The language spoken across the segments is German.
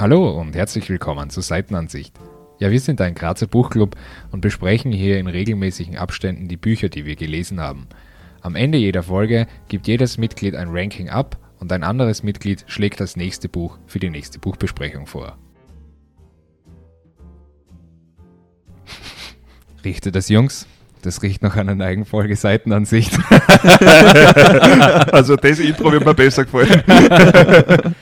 Hallo und herzlich willkommen zur Seitenansicht. Ja, wir sind ein Grazer Buchclub und besprechen hier in regelmäßigen Abständen die Bücher, die wir gelesen haben. Am Ende jeder Folge gibt jedes Mitglied ein Ranking ab und ein anderes Mitglied schlägt das nächste Buch für die nächste Buchbesprechung vor. Riecht das, Jungs? Das riecht nach einer Eigenfolge Seitenansicht. also das Intro wird mir besser gefallen.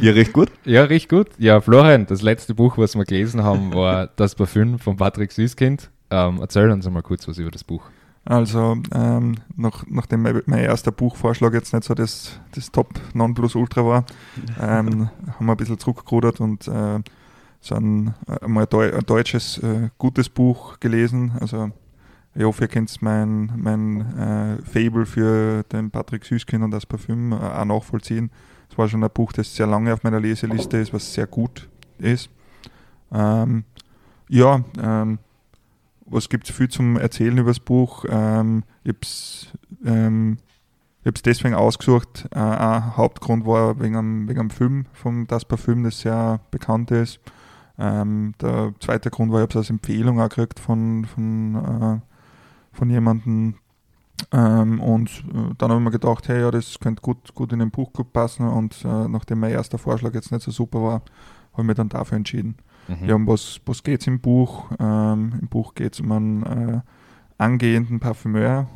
ja, recht gut. Ja, riecht gut. Ja, Florian, das letzte Buch, was wir gelesen haben, war Das Parfüm von Patrick Süßkind. Ähm, erzähl uns mal kurz was über das Buch. Also, ähm, nach, nachdem mein, mein, erster Buchvorschlag jetzt nicht so das, das Top Nonplusultra war, ähm, haben wir ein bisschen zurückgerudert und äh, so ein, äh, mal ein, deutsches äh, gutes Buch gelesen. Also ich hoffe, ihr kennt mein, mein äh, Fable für den Patrick Süßkind und das Parfüm äh, auch nachvollziehen. Es war schon ein Buch, das sehr lange auf meiner Leseliste ist, was sehr gut ist. Ähm, ja, ähm, was gibt es viel zum Erzählen über das Buch? Ähm, ich habe es ähm, deswegen ausgesucht. Äh, ein Hauptgrund war wegen einem, wegen einem Film von Das Parfüm, das sehr bekannt ist. Ähm, der zweite Grund war, ich habe es als Empfehlung auch gekriegt von, von äh, von jemandem. Ähm, und äh, dann habe ich mir gedacht, hey, ja, das könnte gut, gut in den Buchclub passen. Und äh, nachdem mein erster Vorschlag jetzt nicht so super war, habe ich mich dann dafür entschieden. Mhm. Ja, um was, was geht es im Buch? Ähm, Im Buch geht es um einen äh, angehenden Parfümeur,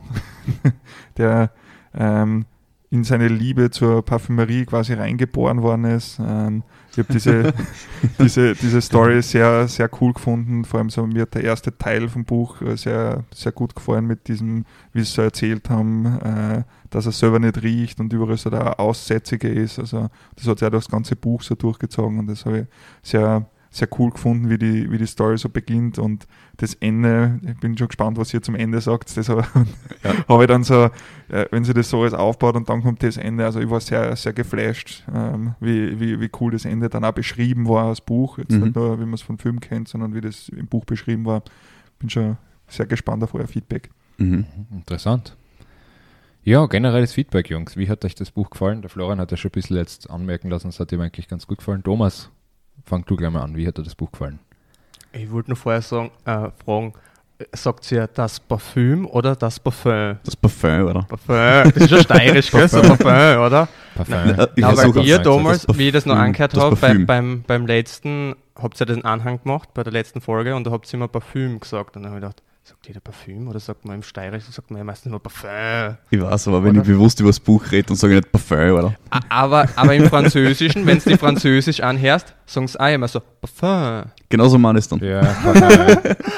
der ähm, in seine Liebe zur Parfümerie quasi reingeboren worden ist. Ähm, ich habe diese, diese, diese Story sehr, sehr cool gefunden. Vor allem so mir hat der erste Teil vom Buch äh, sehr, sehr gut gefallen mit diesem, wie sie so erzählt haben, äh, dass er selber nicht riecht und überall so der Aussätzige ist. Also das hat sich auch das ganze Buch so durchgezogen und das habe ich sehr, sehr cool gefunden, wie die, wie die Story so beginnt und das Ende, ich bin schon gespannt, was ihr zum Ende sagt. Das habe ja. hab ich dann so, äh, wenn sie das so alles aufbaut und dann kommt das Ende, also ich war sehr, sehr geflasht, ähm, wie, wie, wie cool das Ende dann auch beschrieben war als Buch. Jetzt mhm. nicht nur, wie man es vom Film kennt, sondern wie das im Buch beschrieben war. Bin schon sehr gespannt auf euer Feedback. Mhm. Interessant. Ja, generelles Feedback, Jungs. Wie hat euch das Buch gefallen? Der Florian hat ja schon ein bisschen jetzt anmerken lassen, es hat ihm eigentlich ganz gut gefallen. Thomas, fang du gleich mal an. Wie hat dir das Buch gefallen? Ich wollte nur vorher sagen, äh, fragen, sagt sie ja das Parfüm oder das Parfum? Das Parfum, oder? Parfum, das ist ja steirisch, gell? So Parfum, oder? Parfum. Na, na, weil ihr damals, wie ich das noch angehört habe, beim, beim, beim letzten, habt ihr den Anhang gemacht, bei der letzten Folge, und da habt ihr immer Parfüm gesagt. Und dann habe ich gedacht, Sagt jeder Parfüm oder sagt man im Steirischen, sagt man ja meistens nur Parfüm? Ich weiß, aber wenn oder? ich bewusst über das Buch rede, dann sage ich nicht Parfüm, oder? Aber, aber im Französischen, wenn du die Französisch anhörst, sagen sie auch immer so Parfüm. Genauso man es dann. Ja,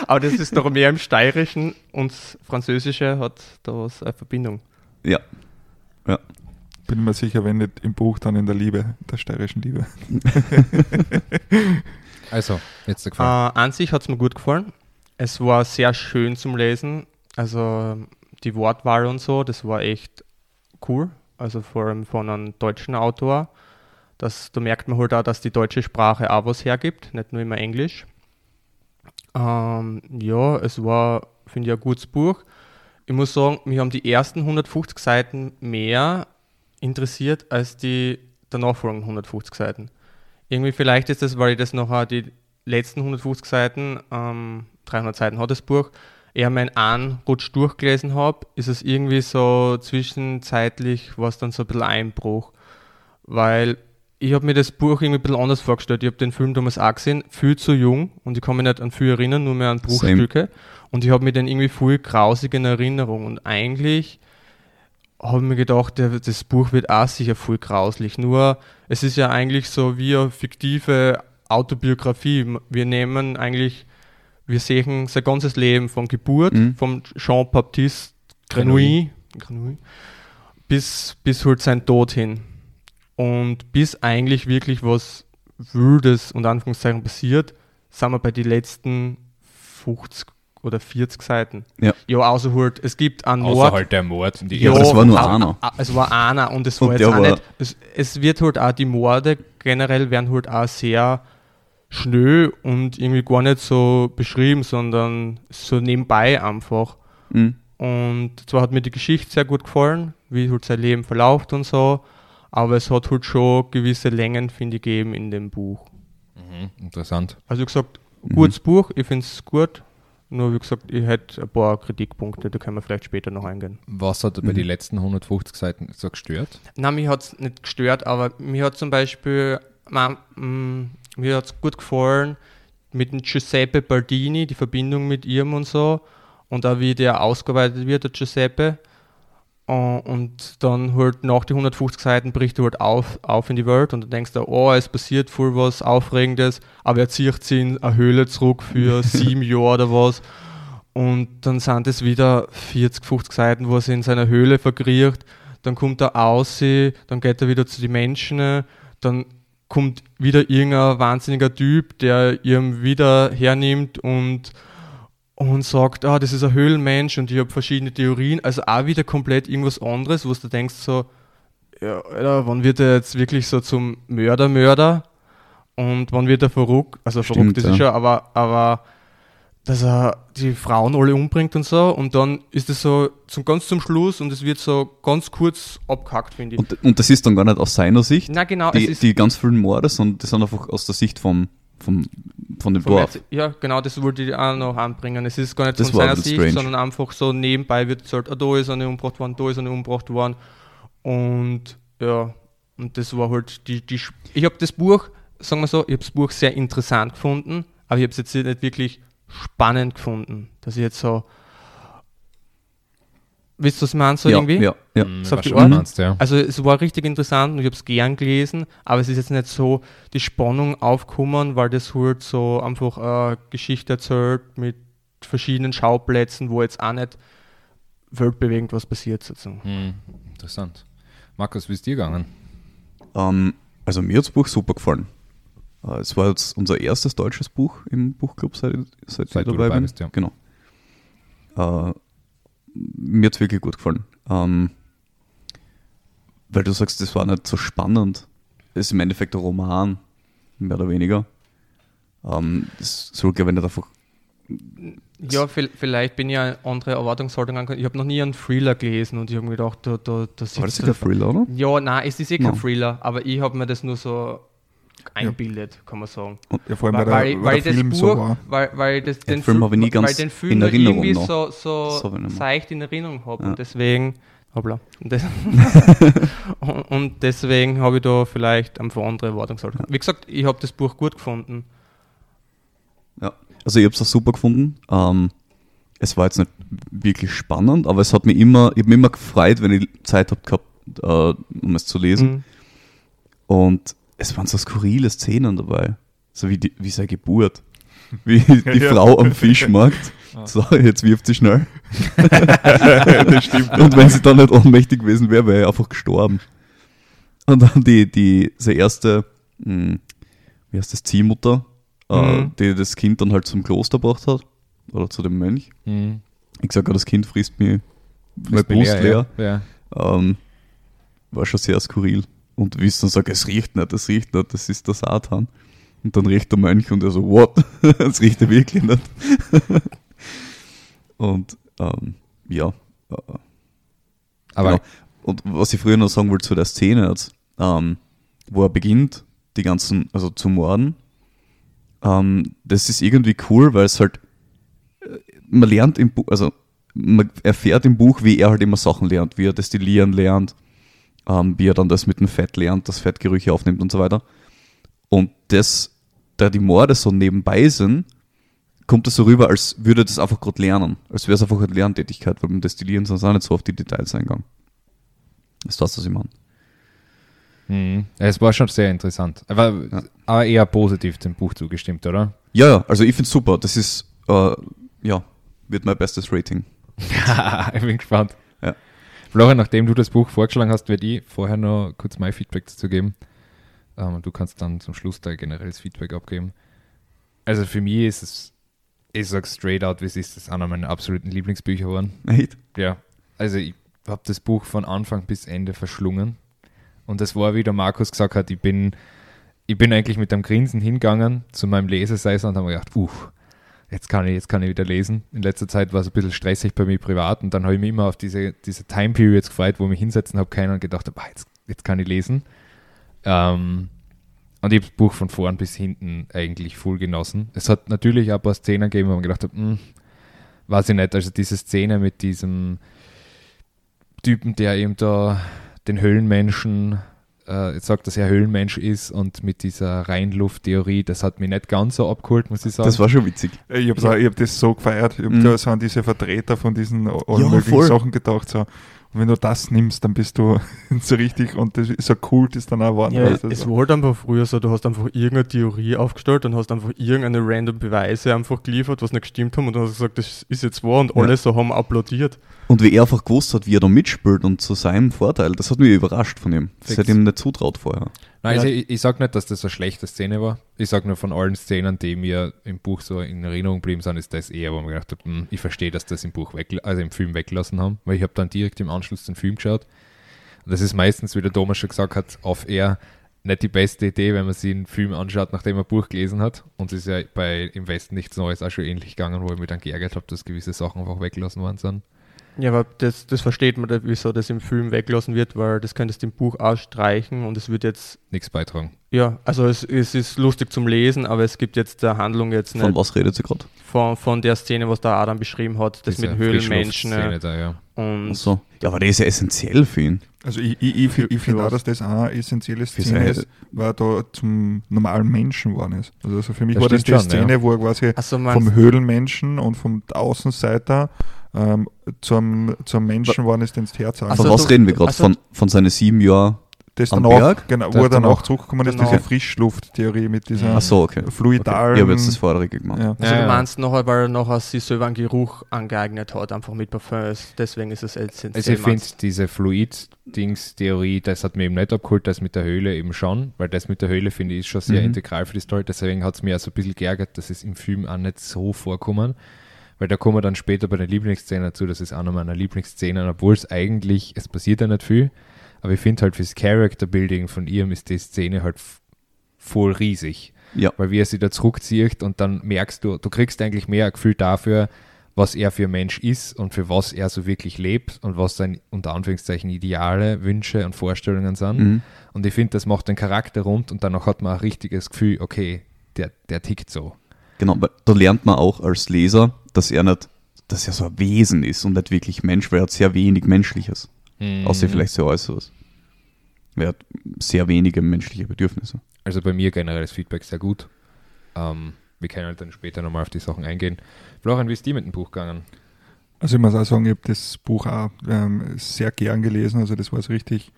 aber das ist doch mehr im Steirischen und das Französische hat da was eine Verbindung. Ja. ja. Bin mir sicher, wenn nicht im Buch, dann in der Liebe, der steirischen Liebe. also, jetzt der Gefallen. Äh, an sich hat es mir gut gefallen. Es war sehr schön zum Lesen. Also die Wortwahl und so, das war echt cool. Also vor allem von einem deutschen Autor. Das, da merkt man halt auch, dass die deutsche Sprache auch was hergibt, nicht nur immer Englisch. Ähm, ja, es war, finde ich, ein gutes Buch. Ich muss sagen, mich haben die ersten 150 Seiten mehr interessiert als die danach folgenden 150 Seiten. Irgendwie vielleicht ist das, weil ich das noch die letzten 150 Seiten ähm, 300 Seiten hat das Buch, eher mein Anrutsch durchgelesen habe, ist es irgendwie so zwischenzeitlich, was dann so ein bisschen Einbruch. Weil ich habe mir das Buch irgendwie ein bisschen anders vorgestellt. Ich habe den Film damals auch gesehen, viel zu jung und ich kann mich nicht an viel erinnern, nur mehr an Bruchstücke. Same. Und ich habe mir dann irgendwie viel grausig in Erinnerung. Und eigentlich habe ich mir gedacht, das Buch wird auch sicher viel grauslich. Nur es ist ja eigentlich so wie eine fiktive Autobiografie. Wir nehmen eigentlich wir sehen sein ganzes Leben von Geburt, mhm. vom Jean-Baptiste Grenouille, Grenouille bis, bis halt sein Tod hin. Und bis eigentlich wirklich was Wildes und Anführungszeichen passiert, sind wir bei den letzten 50 oder 40 Seiten. Ja, ja außer halt, es gibt einen Mord. Außer halt der Mord. Die ja, das war nur einer. Es war einer und es war und jetzt auch nicht, es, es, wird halt auch, die Morde generell werden halt auch sehr schnell und irgendwie gar nicht so beschrieben, sondern so nebenbei einfach. Mhm. Und zwar hat mir die Geschichte sehr gut gefallen, wie halt sein Leben verläuft und so, aber es hat halt schon gewisse Längen, finde ich, gegeben in dem Buch. Mhm, interessant. Also wie gesagt, Mhm. gutes Buch, ich finde es gut. Nur wie gesagt, ich hätte ein paar Kritikpunkte, da können wir vielleicht später noch eingehen. Was hat bei Mhm. den letzten 150 Seiten so gestört? Nein, mich hat es nicht gestört, aber mir hat zum Beispiel, ma- mm, mir hat es gut gefallen mit dem Giuseppe Baldini, die Verbindung mit ihm und so. Und auch wie der ausgearbeitet wird, der Giuseppe. Und dann halt nach den 150 Seiten bricht er halt auf, auf in die Welt und du denkst da, oh, es passiert voll was Aufregendes, aber er zieht sich in eine Höhle zurück für sieben Jahre oder was. Und dann sind es wieder 40, 50 Seiten, wo er sich in seiner Höhle verkriegt. Dann kommt er aus, dann geht er wieder zu den Menschen, dann kommt wieder irgendein wahnsinniger Typ, der ihm wieder hernimmt und, und sagt, ah, das ist ein Höhlenmensch und ich habe verschiedene Theorien. Also auch wieder komplett irgendwas anderes, wo du denkst so, ja, Alter, wann wird er jetzt wirklich so zum Mörder-Mörder? Und wann wird er verrückt? Also Stimmt, verrückt ist ja. schon, aber, aber dass er die Frauen alle umbringt und so. Und dann ist es so zum, ganz zum Schluss und es wird so ganz kurz abgehackt, finde ich. Und, und das ist dann gar nicht aus seiner Sicht, Na genau, die, die ganz vielen Morde, sondern das sind einfach aus der Sicht vom, vom, von dem vom Dorf. Ja genau, das wollte ich auch noch anbringen. Es ist gar nicht Das von seiner Sicht, strange. sondern einfach so nebenbei wird gesagt, ah, da ist eine umgebracht worden, da ist eine umgebracht worden. Und ja, und das war halt die, die ich habe das Buch, sagen wir so, ich habe das Buch sehr interessant gefunden, aber ich habe es jetzt nicht wirklich spannend gefunden, dass ich jetzt so Wisst ihr, was ich meine, so ja, irgendwie? ja, ja. Mhm, So auf was die schon Ohren? meinst, ja. Also es war richtig interessant und ich habe es gern gelesen, aber es ist jetzt nicht so die Spannung aufgekommen, weil das halt so einfach eine Geschichte erzählt mit verschiedenen Schauplätzen, wo jetzt auch nicht weltbewegend was passiert sozusagen. Hm, interessant. Markus, wie ist dir gegangen? Ähm, also mir hat das Buch super gefallen. Äh, es war jetzt unser erstes deutsches Buch im Buchclub, seit, seit, Seit ich du dabei dabei bist, ja. Genau. Äh, mir hat es wirklich gut gefallen. Ähm, weil du sagst, das war nicht so spannend. Es ist im Endeffekt ein Roman, mehr oder weniger. Ähm, das soll, glaube ich, nicht einfach. Ja, vi- vielleicht bin ich eine andere Erwartungshaltung angekommen. Ich habe noch nie einen Thriller gelesen und ich habe mir gedacht, da, da, da War sitzt das der- kein Thriller, oder? Ja, nein, es ist eh kein No. Thriller, aber ich habe mir das nur so einbildet, kann man sagen. Ja, vor allem, Weil, weil, der, weil, weil der das Film Buch, so war. weil, weil das, Den Film Fil- habe ich nie ganz weil den Film in Erinnerung irgendwie noch. so, so Das mehr. seicht in Erinnerung habe Ja. und deswegen hoppla, und, das, und, und deswegen habe ich da vielleicht einfach andere Erwartungshaltung. Wie gesagt, ich habe das Buch gut gefunden. Ja. Also ich habe es auch super gefunden. Ähm, es war jetzt nicht wirklich spannend, aber es hat mich immer, ich habe mich immer gefreut, wenn ich Zeit habe gehabt, äh, um es zu lesen. Mhm. Und es waren so skurrile Szenen dabei. So wie, die, wie seine Geburt. Wie die Ja. Frau am Fischmarkt. So, jetzt wirft sie schnell. das stimmt. Und wenn sie dann nicht ohnmächtig gewesen wäre, wäre er einfach gestorben. Und dann die, die, die erste, mh, wie heißt das, Ziehmutter, äh, Mhm. die das Kind dann halt zum Kloster gebracht hat. Oder zu dem Mönch. Hm. Ich sag das Kind frisst mir meine Brust leer. Ja. Ja. Ähm, war schon sehr skurril. Und es dann sagt, es riecht nicht, es riecht nicht, das ist der Satan. Und dann riecht der Mönch und er so, what? Es riecht ja wirklich nicht. und ähm, ja. äh, Aber Genau. Und was ich früher noch sagen wollte zu der Szene jetzt, ähm, wo er beginnt, die ganzen, also zu morden, ähm, das ist irgendwie cool, weil es halt, äh, man lernt im Buch, also man erfährt im Buch, wie er halt immer Sachen lernt, wie er destillieren lernt, ähm, wie er dann das mit dem Fett lernt, das Fettgerüche aufnimmt und so weiter. Und das, da die Morde so nebenbei sind, kommt es so rüber, als würde das einfach gerade lernen. Als wäre es einfach eine Lerntätigkeit, weil beim Destillieren sind es auch nicht so auf die Details eingegangen. Ist das, was ich meine? hm. es war schon sehr interessant. Aber, Ja. aber eher positiv dem Buch zugestimmt, oder? Ja, ja, also ich finde es super. Das ist, äh, ja, wird mein bestes Rating. ich bin gespannt. Florian, nachdem du das Buch vorgeschlagen hast, werde ich vorher noch kurz mein Feedback dazu geben. Ähm, du kannst dann zum Schluss da generelles Feedback abgeben. Also für mich ist es, ich sage straight out, wie es ist, das ist einer meiner absoluten Lieblingsbücher geworden. Echt? Ja, also ich habe das Buch von Anfang bis Ende verschlungen. Und das war, wie der Markus gesagt hat, ich bin, ich bin eigentlich mit einem Grinsen hingegangen zu meinem Lesesessel und habe mir gedacht, uff, jetzt kann ich, jetzt kann ich wieder lesen. In letzter Zeit war es ein bisschen stressig bei mir privat und dann habe ich mich immer auf diese, diese Time Periods gefreut, wo ich mich hinsetzen habe können und gedacht habe, ah, jetzt, jetzt kann ich lesen. Ähm, Und ich habe das Buch von vorn bis hinten eigentlich voll genossen. Es hat natürlich auch ein paar Szenen gegeben, wo man gedacht hat, hm, weiß ich nicht, also diese Szene mit diesem Typen, der eben da den Höhlenmenschen äh, jetzt sagt, dass er Höhlenmensch ist und mit dieser Reinlufttheorie, das hat mich nicht ganz so abgeholt, muss ich sagen. Das war schon witzig. Äh, Ich habe Ja. hab das so gefeiert. Ich habe Mhm. da so an diese Vertreter von diesen allen Ja, möglichen voll. Sachen gedacht. So. Und wenn du das nimmst, dann bist du so richtig und das ist so Kult ist dann auch geworden. Ja, du, es war halt einfach früher so, du hast einfach irgendeine Theorie aufgestellt und hast einfach irgendeine random Beweise einfach geliefert, was nicht gestimmt haben und dann hast du gesagt, das ist jetzt wahr und Ja. alle so haben applaudiert. Und wie er einfach gewusst hat, wie er da mitspielt und zu seinem Vorteil, das hat mich überrascht von ihm. Das hätte ihm nicht zutraut vorher. Nein, Ja. also ich, ich sage nicht, dass das eine schlechte Szene war. Ich sage nur von allen Szenen, die mir im Buch so in Erinnerung geblieben sind, ist das eher, wo man gedacht hat, hm, ich verstehe, dass das im Buch weg, also im Film weggelassen haben, weil ich habe dann direkt im Anschluss den Film geschaut. Und das ist meistens, wie der Thomas schon gesagt hat, auf eher nicht die beste Idee, wenn man sich einen Film anschaut, nachdem man ein Buch gelesen hat. Und es ist ja bei Im Westen nichts Neues auch schon ähnlich gegangen, wo ich mich dann geärgert habe, dass gewisse Sachen einfach weggelassen worden sind. Ja, aber das, das versteht man, wieso das im Film weglassen wird, weil das könntest du im Buch ausstreichen und es wird jetzt, Nichts beitragen. ja, also es, es ist lustig zum Lesen, aber es gibt jetzt der Handlung jetzt Von nicht was redet sie gerade? von, von der Szene, was der Adam beschrieben hat, das Diese mit Höhlenmenschen Da, ja. und Achso. Ja, aber der ist ja essentiell für ihn. Also ich, ich, ich, ich finde auch, dass das auch eine essentielle Szene ist, weil er da zum normalen Menschen geworden ist. Also, also für mich Das war das die schon, Szene, ja. wo er quasi also man vom Höhlenmenschen und vom Außenseiter ähm, zum, zum Menschen geworden ist, den es Herz Also von was reden wir gerade? also- Von, von seinen sieben Jahren? Das am danach, Berg? genau, wo er dann danach. auch zurückgekommen ist, diese Frischlufttheorie mit dieser Mhm. Achso, okay. fluidalen. Ich habe jetzt das Vorderige gemacht. ja. Also Ja, du ja. meinst nachher, weil er nachher sich selber einen Geruch angeeignet hat, einfach mit Parfums. Deswegen ist es essentiell. Also ich finde diese Fluid-Dings-Theorie, das hat mir eben nicht abgeholt, das mit der Höhle eben schon, weil das mit der Höhle finde ich ist schon sehr Mhm. integral für die Story. Deswegen hat es mir also ein bisschen geärgert, dass es im Film auch nicht so vorkommen, weil da kommen wir dann später bei den Lieblingsszenen dazu, das ist eine meiner Lieblingsszenen, obwohl es eigentlich, es passiert ja nicht viel, aber ich finde halt fürs Character-Building von ihm ist die Szene halt voll riesig Ja. weil wie er sich da zurückzieht und dann merkst du, du kriegst eigentlich mehr ein Gefühl dafür, was er für ein Mensch ist und für was er so wirklich lebt und was seine unter Anführungszeichen Ideale, Wünsche und Vorstellungen sind. Mhm. Und ich finde, das macht den Charakter rund und danach hat man ein richtiges Gefühl, okay, der, der tickt so. Genau, weil da lernt man auch als Leser, dass er nicht, dass er so ein Wesen ist und nicht wirklich Mensch, weil er hat sehr wenig Menschliches. Mhm. Außer vielleicht so Äußeres. Er hat sehr wenige menschliche Bedürfnisse. Also bei mir generell das Feedback sehr gut. Ähm, wir können halt dann später nochmal auf die Sachen eingehen. Florian, wie ist die mit dem Buch gegangen? Also ich muss auch sagen, ich habe das Buch auch ähm, sehr gern gelesen. Also das war so richtig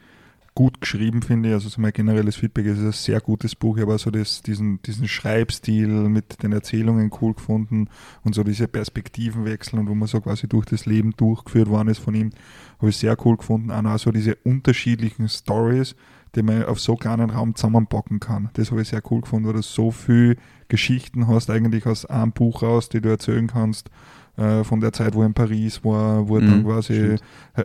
gut geschrieben, finde ich. Also so mein generelles Feedback ist es ein sehr gutes Buch. Ich habe auch so das, diesen, diesen Schreibstil mit den Erzählungen cool gefunden und so diese Perspektivenwechsel und wo man so quasi durch das Leben durchgeführt worden ist von ihm, habe ich sehr cool gefunden. Auch noch so diese unterschiedlichen Stories, die man auf so kleinen Raum zusammenpacken kann. Das habe ich sehr cool gefunden, weil du so viel Geschichten hast eigentlich aus einem Buch raus, die du erzählen kannst äh, von der Zeit, wo er in Paris war, wo er dann Mhm, quasi stimmt.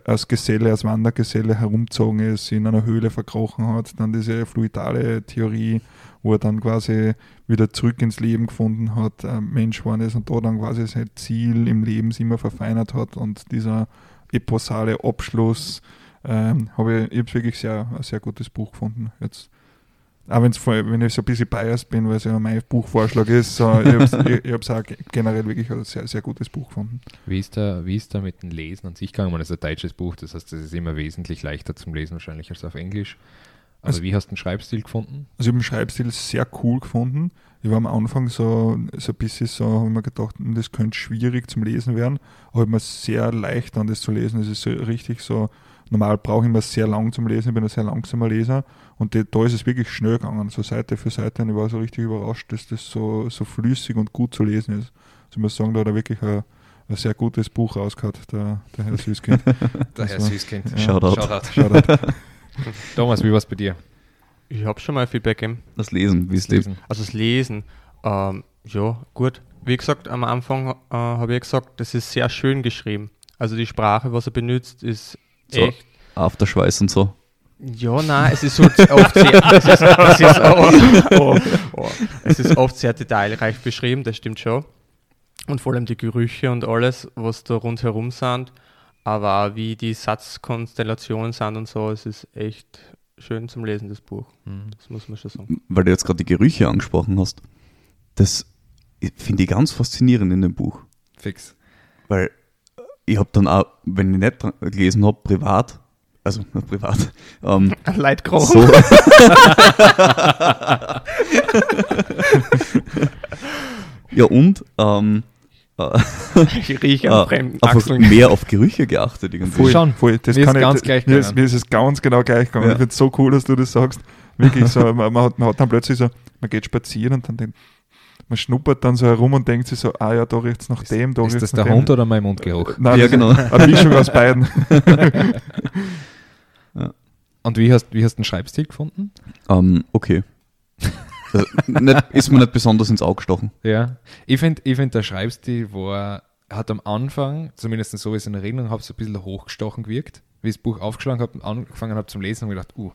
als Geselle, als Wandergeselle herumgezogen ist, in einer Höhle verkrochen hat, dann diese fluidale Theorie, wo er dann quasi wieder zurück ins Leben gefunden hat, ein Mensch geworden ist und da dann quasi sein Ziel im Leben immer verfeinert hat und dieser eposale Abschluss, ähm, habe ich, ich wirklich sehr, ein sehr gutes Buch gefunden. Jetzt, auch wenn's, wenn ich so ein bisschen biased bin, weil es ja mein Buchvorschlag ist, so, ich habe es auch ge- generell wirklich ein sehr, sehr gutes Buch gefunden. Wie ist da, wie ist da mit dem Lesen an sich gegangen? Man ist ein deutsches Buch, das heißt, das ist immer wesentlich leichter zum Lesen wahrscheinlich als auf Englisch. Aber Also- wie hast du den Schreibstil gefunden? Also ich habe den Schreibstil sehr cool gefunden. Ich war am Anfang so, so ein bisschen so, habe ich mir gedacht, hm, das könnte schwierig zum Lesen werden, aber ich habe mir sehr leicht an das zu lesen. Es ist so richtig so, normal brauche ich immer sehr lang zum Lesen, ich bin ein sehr langsamer Leser und die, da ist es wirklich schnell gegangen, so Seite für Seite und ich war so richtig überrascht, dass das so, so flüssig und gut zu lesen ist. Also ich muss sagen, da hat er wirklich ein, ein sehr gutes Buch rausgehabt, der, der Herr Süßkind. Der Herr Süßkind. ja. Shoutout. Shoutout. Shoutout. Thomas, wie war es bei dir? Ich habe schon mal Feedback gegeben. Das Lesen, wie es. Lesen. Also das Lesen, ähm, ja, gut. Wie gesagt, am Anfang äh, habe ich gesagt, das ist sehr schön geschrieben. Also die Sprache, was er benutzt, ist So. echt. Afterschweiß und so. Ja, nein, es ist halt oft sehr, es ist, es, ist oft, oh, oh, es ist oft sehr detailreich beschrieben, das stimmt schon. Und vor allem die Gerüche und alles, was da rundherum sind. Aber auch wie die Satzkonstellationen sind und so, es ist echt schön zum Lesen, das Buch. Mhm. Das muss man schon sagen. Weil du jetzt gerade die Gerüche angesprochen hast. Das finde ich ganz faszinierend in dem Buch. Fix. Weil ich habe dann auch, wenn ich nicht gelesen habe, privat, also privat, ähm, Leitgrau. so, ja und ähm, äh, Ich rieche äh, an fremden einfach Achseln. mehr auf Gerüche geachtet irgendwie. Voll, Schon. voll. Das Mir ist kann ich, ganz gleich mir ist, gegangen. mir ist es ganz genau gleich gegangen. Ja. Ich finde es so cool, dass du das sagst. Wirklich so, man, man, hat, man hat dann plötzlich so, man geht spazieren und dann den, man schnuppert dann so herum und denkt sich so, ah ja, da riecht es nach dem, da Ist das der dem. Hund oder mein Mundgeruch? Nein, Ja, genau. ist Eine Mischung aus beiden. Und wie hast, wie hast du den Schreibstil gefunden? Ähm, okay. Also, nicht, ist mir nicht besonders ins Auge gestochen. Ja. Ich finde, ich find, der Schreibstil war, hat am Anfang, zumindest so wie ich es in Erinnerung habe, so ein bisschen hochgestochen gewirkt. Wie ich das Buch aufgeschlagen habe, angefangen habe zum Lesen, habe ich gedacht, uh,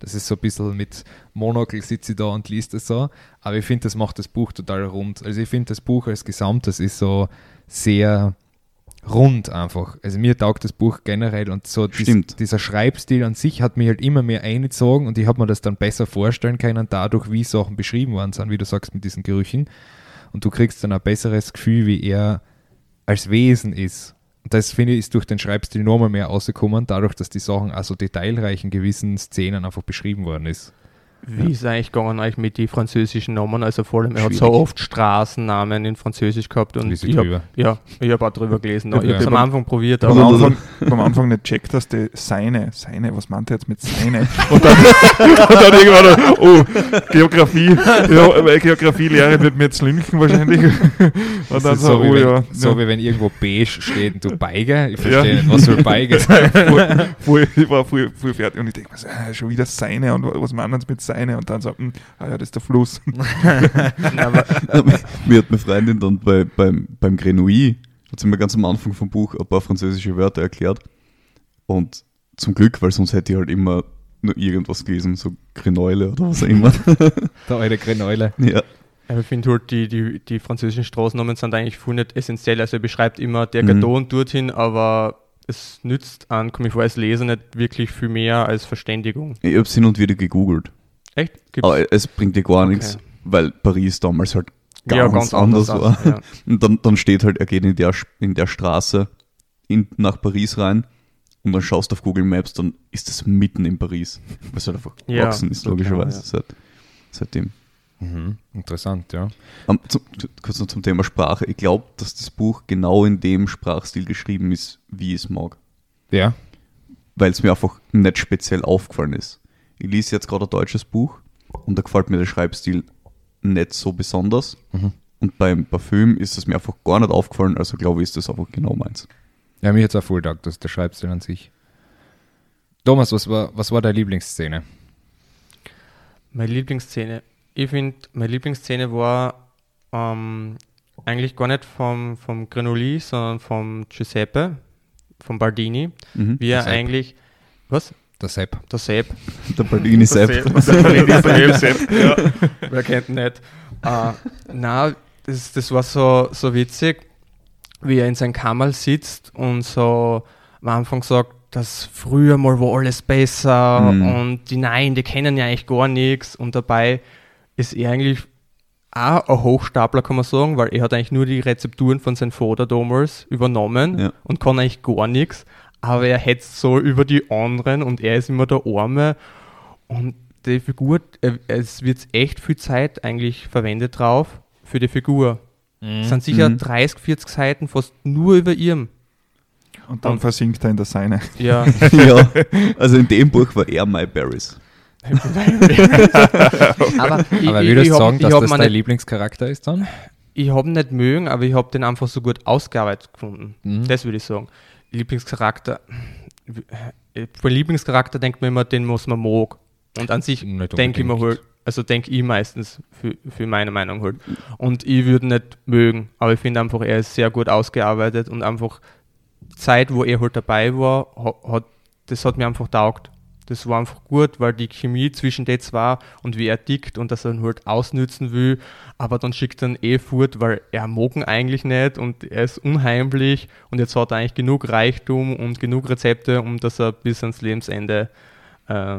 das ist so ein bisschen mit Monokel sitze ich da und liest es so. Aber ich finde, das macht das Buch total rund. Also ich finde, das Buch als Gesamtes ist so sehr rund einfach. Also mir taugt das Buch generell und so dies, dieser Schreibstil an sich hat mich halt immer mehr eingezogen und ich habe mir das dann besser vorstellen können, dadurch, wie Sachen beschrieben worden sind, wie du sagst, mit diesen Gerüchen. Und du kriegst dann ein besseres Gefühl, wie er als Wesen ist. Und das finde ich, ist durch den Schreibstil nochmal mehr rausgekommen, dadurch, dass die Sachen also detailreich in gewissen Szenen einfach beschrieben worden ist. Wie ist eigentlich gegangen euch mit den französischen Namen? Also vor allem, er hat so Schwierig. oft Straßennamen in Französisch gehabt und ich ich hab, ja, ich habe auch drüber gelesen. Ich Ja. habe es am Anfang probiert, am, aber Anfang, am Anfang nicht checkt, dass die seine, seine, was meint er jetzt mit seine? Und dann, und dann irgendwann, oh, Geografie, ja, meine Geografielehrerin wird mir jetzt linken wahrscheinlich. Und dann ist so, wie oh wenn, ja, so ja. wie wenn irgendwo beige steht und du Beige. Ich verstehe Ja. nicht, was soll Beige sein. ich war voll, voll fertig und ich denke mir so, ah, schon wieder seine und was meinen sie mit seine? Und dann so, hm, ah ja, das ist der Fluss. aber mir hat meine Freundin dann bei, beim, beim Grenouille, hat sie mir ganz am Anfang vom Buch ein paar französische Wörter erklärt. Und zum Glück, weil sonst hätte ich halt immer nur irgendwas gelesen, so Grenäule oder was auch immer. Der alte Greneule. ja. Aber ich finde halt, die, die, die französischen Straßennamen sind eigentlich voll nicht essentiell. Also er beschreibt immer der Mhm. Karton dorthin, aber es nützt an, komme ich vor, als Leser nicht wirklich viel mehr als Verständigung. Ich habe hin und wieder gegoogelt. Echt? Gibt's? Aber es bringt dir gar Okay. nichts, weil Paris damals halt ganz, ja, ganz anders, anders. war. Ja. Und dann, dann steht halt, er geht in der, in der Straße in, nach Paris rein und dann schaust du auf Google Maps, dann ist das mitten in Paris. Was halt einfach Ja, gewachsen ist, logischerweise ja. seit, seitdem. Mhm. Interessant, ja. Um, zum, zu- kurz noch zum Thema Sprache. Ich glaube, dass das Buch genau in dem Sprachstil geschrieben ist, wie ich es mag. Ja. Weil es mir einfach nicht speziell aufgefallen ist. Ich lese jetzt gerade ein deutsches Buch und da gefällt mir der Schreibstil nicht so besonders. Mhm. Und beim Parfüm ist es mir einfach gar nicht aufgefallen, also glaube ich, ist das einfach genau meins. Ja, mir hat es auch voll taugt, dass der Schreibstil an sich. Thomas, was war, was war deine Lieblingsszene? Meine Lieblingsszene. Ich finde, meine Lieblingsszene war ähm, eigentlich gar nicht vom, vom Grenoli, sondern vom Giuseppe, vom Bardini, Mhm. wie er Sepp. eigentlich. Was? Der Sepp. Der Sepp. Der Baldini Der Sepp. Sepp. Der Bardini Sepp, ja. Wer kennt ihn nicht? Äh, na, das, das war so, so witzig, wie er in seinem Kammerl sitzt und so am Anfang sagt, dass früher mal war alles besser Mhm. und die Nein, die kennen ja eigentlich gar nichts und dabei ist er eigentlich auch ein Hochstapler, kann man sagen, weil er hat eigentlich nur die Rezepturen von seinem Vater damals übernommen Ja. und kann eigentlich gar nichts, aber er hetzt so über die anderen und er ist immer der Arme und die Figur, äh, es wird echt viel Zeit eigentlich verwendet drauf für die Figur. Es sind sicher Mhm. 30, 40 Seiten fast nur über ihm. Und dann Und- versinkt er in der Seine. Ja, ja, also in dem Buch war er My Barris. aber ich, Aber ich, würdest du sagen, dass das dein nicht, Lieblingscharakter ist dann? ich habe ihn nicht mögen, aber ich habe den einfach so gut ausgearbeitet gefunden. Mhm. Das würde ich sagen. Lieblingscharakter. Bei Lieblingscharakter denkt man immer, den muss man mag. Und an sich denke ich mir halt, also denke ich meistens für, für meine Meinung halt. Und ich würde nicht mögen, aber ich finde einfach, er ist sehr gut ausgearbeitet und einfach Zeit, wo er halt dabei war, ha- hat, das hat mir einfach taugt. Das war einfach gut, weil die Chemie zwischen den zwei und wie er tickt und dass er ihn halt ausnützen will, aber dann schickt er ihn eh fort, weil er mag ihn eigentlich nicht und er ist unheimlich und jetzt hat er eigentlich genug Reichtum und genug Rezepte, um dass er bis ans Lebensende äh,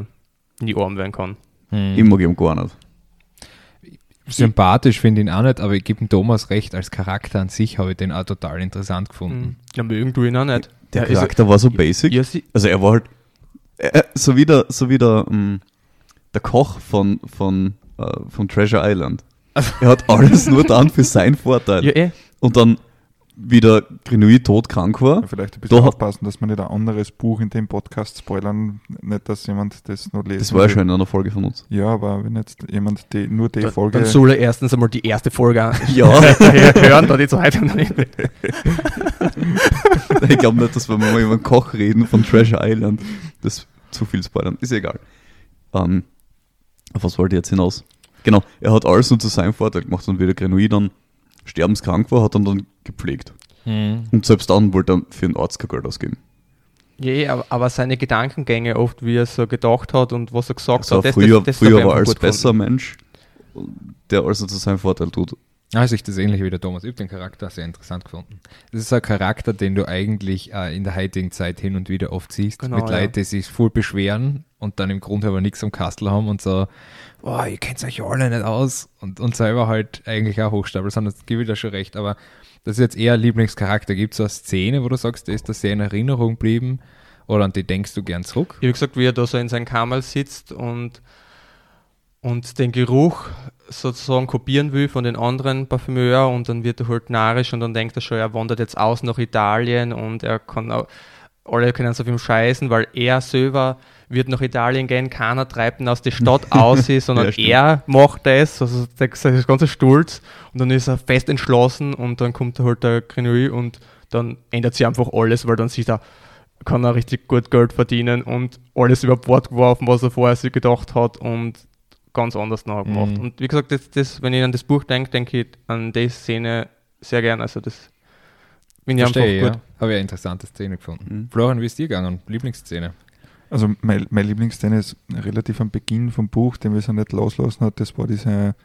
nie arm werden kann. Hm. Ich mag ihn gar nicht. Sympathisch finde ich ihn auch nicht, aber ich gebe dem Thomas recht, als Charakter an sich habe ich den auch total interessant gefunden. Ja, mögen du ihn auch nicht. Der ist- Charakter war so basic. Ja, sie, Also er war halt äh, so wie der, so wie der, ähm, der Koch von, von, äh, von Treasure Island. Er hat alles nur dann für seinen Vorteil. ja, eh. Und dann, wie der Grenouille todkrank war, Vielleicht ein bisschen Da- aufpassen, dass wir nicht ein anderes Buch in dem Podcast spoilern. Nicht, dass jemand das noch lesen das war ja will. schon in einer Folge von uns. Ja, aber wenn jetzt jemand die, nur die Dann, Folge. dann soll er erstens einmal die erste Folge Ja, hören, da die zweite noch nicht. ich glaube nicht, dass wir mal über einen Koch reden von Treasure Island. Das ist zu viel spoilern. Ist egal. Ähm, auf was wollte ich jetzt hinaus? Genau, er hat alles nur zu seinem Vorteil gemacht und wie der Grenouille dann sterbenskrank war, hat er dann gepflegt. Hm. Und selbst dann wollte er für den Arzt kein Geld ausgeben. Ja, eh, aber, seine Gedankengänge oft, wie er so gedacht hat und was er gesagt Also hat, das, früher, das, das früher war alles gut besser. Mensch, der alles nur zu seinem Vorteil tut. Also ich das ähnlich wie der Thomas. Ich habe den Charakter sehr interessant gefunden. Das ist ein Charakter, den du eigentlich äh, in der heutigen Zeit hin und wieder oft siehst. Genau, mit ja. Leuten, die sich voll beschweren und dann im Grunde aber nichts am Kastel haben und so, oh, ihr kennt euch alle nicht aus und, und selber halt eigentlich auch hochstapeln. Das gebe ich da schon recht. Aber das ist jetzt eher ein Lieblingscharakter. Gibt es so eine Szene, wo du sagst, der ist da sehr in Erinnerung geblieben oder an die denkst du gern zurück? Ich habe gesagt, wie er da so in seinem Kammer sitzt und, und den Geruch sozusagen kopieren will von den anderen Parfümeur und dann wird er halt narrisch und dann denkt er schon, er wandert jetzt aus nach Italien und er kann auch, alle können auf ihm scheißen, weil er selber wird nach Italien gehen, keiner treibt ihn aus der Stadt aus, sondern Ja, er macht das, also der, der ganze Stolz und dann ist er fest entschlossen und dann kommt halt der Grenouille und dann ändert sich einfach alles, weil dann sieht er, kann er richtig gut Geld verdienen und alles über Bord geworfen, was er vorher sich gedacht hat und ganz anders nachgemacht. Mhm. Und wie gesagt, das, das, wenn ich an das Buch denke, denke ich an die Szene sehr gern. Also das bin ich einfach Verstehe, gut. ja. Habe ich eine interessante Szene gefunden. Mhm. Florian, wie ist dir gegangen? Lieblingsszene? Also mein, meine Lieblingsszene ist relativ am Beginn vom Buch, den wir so nicht loslassen hat. Das war diese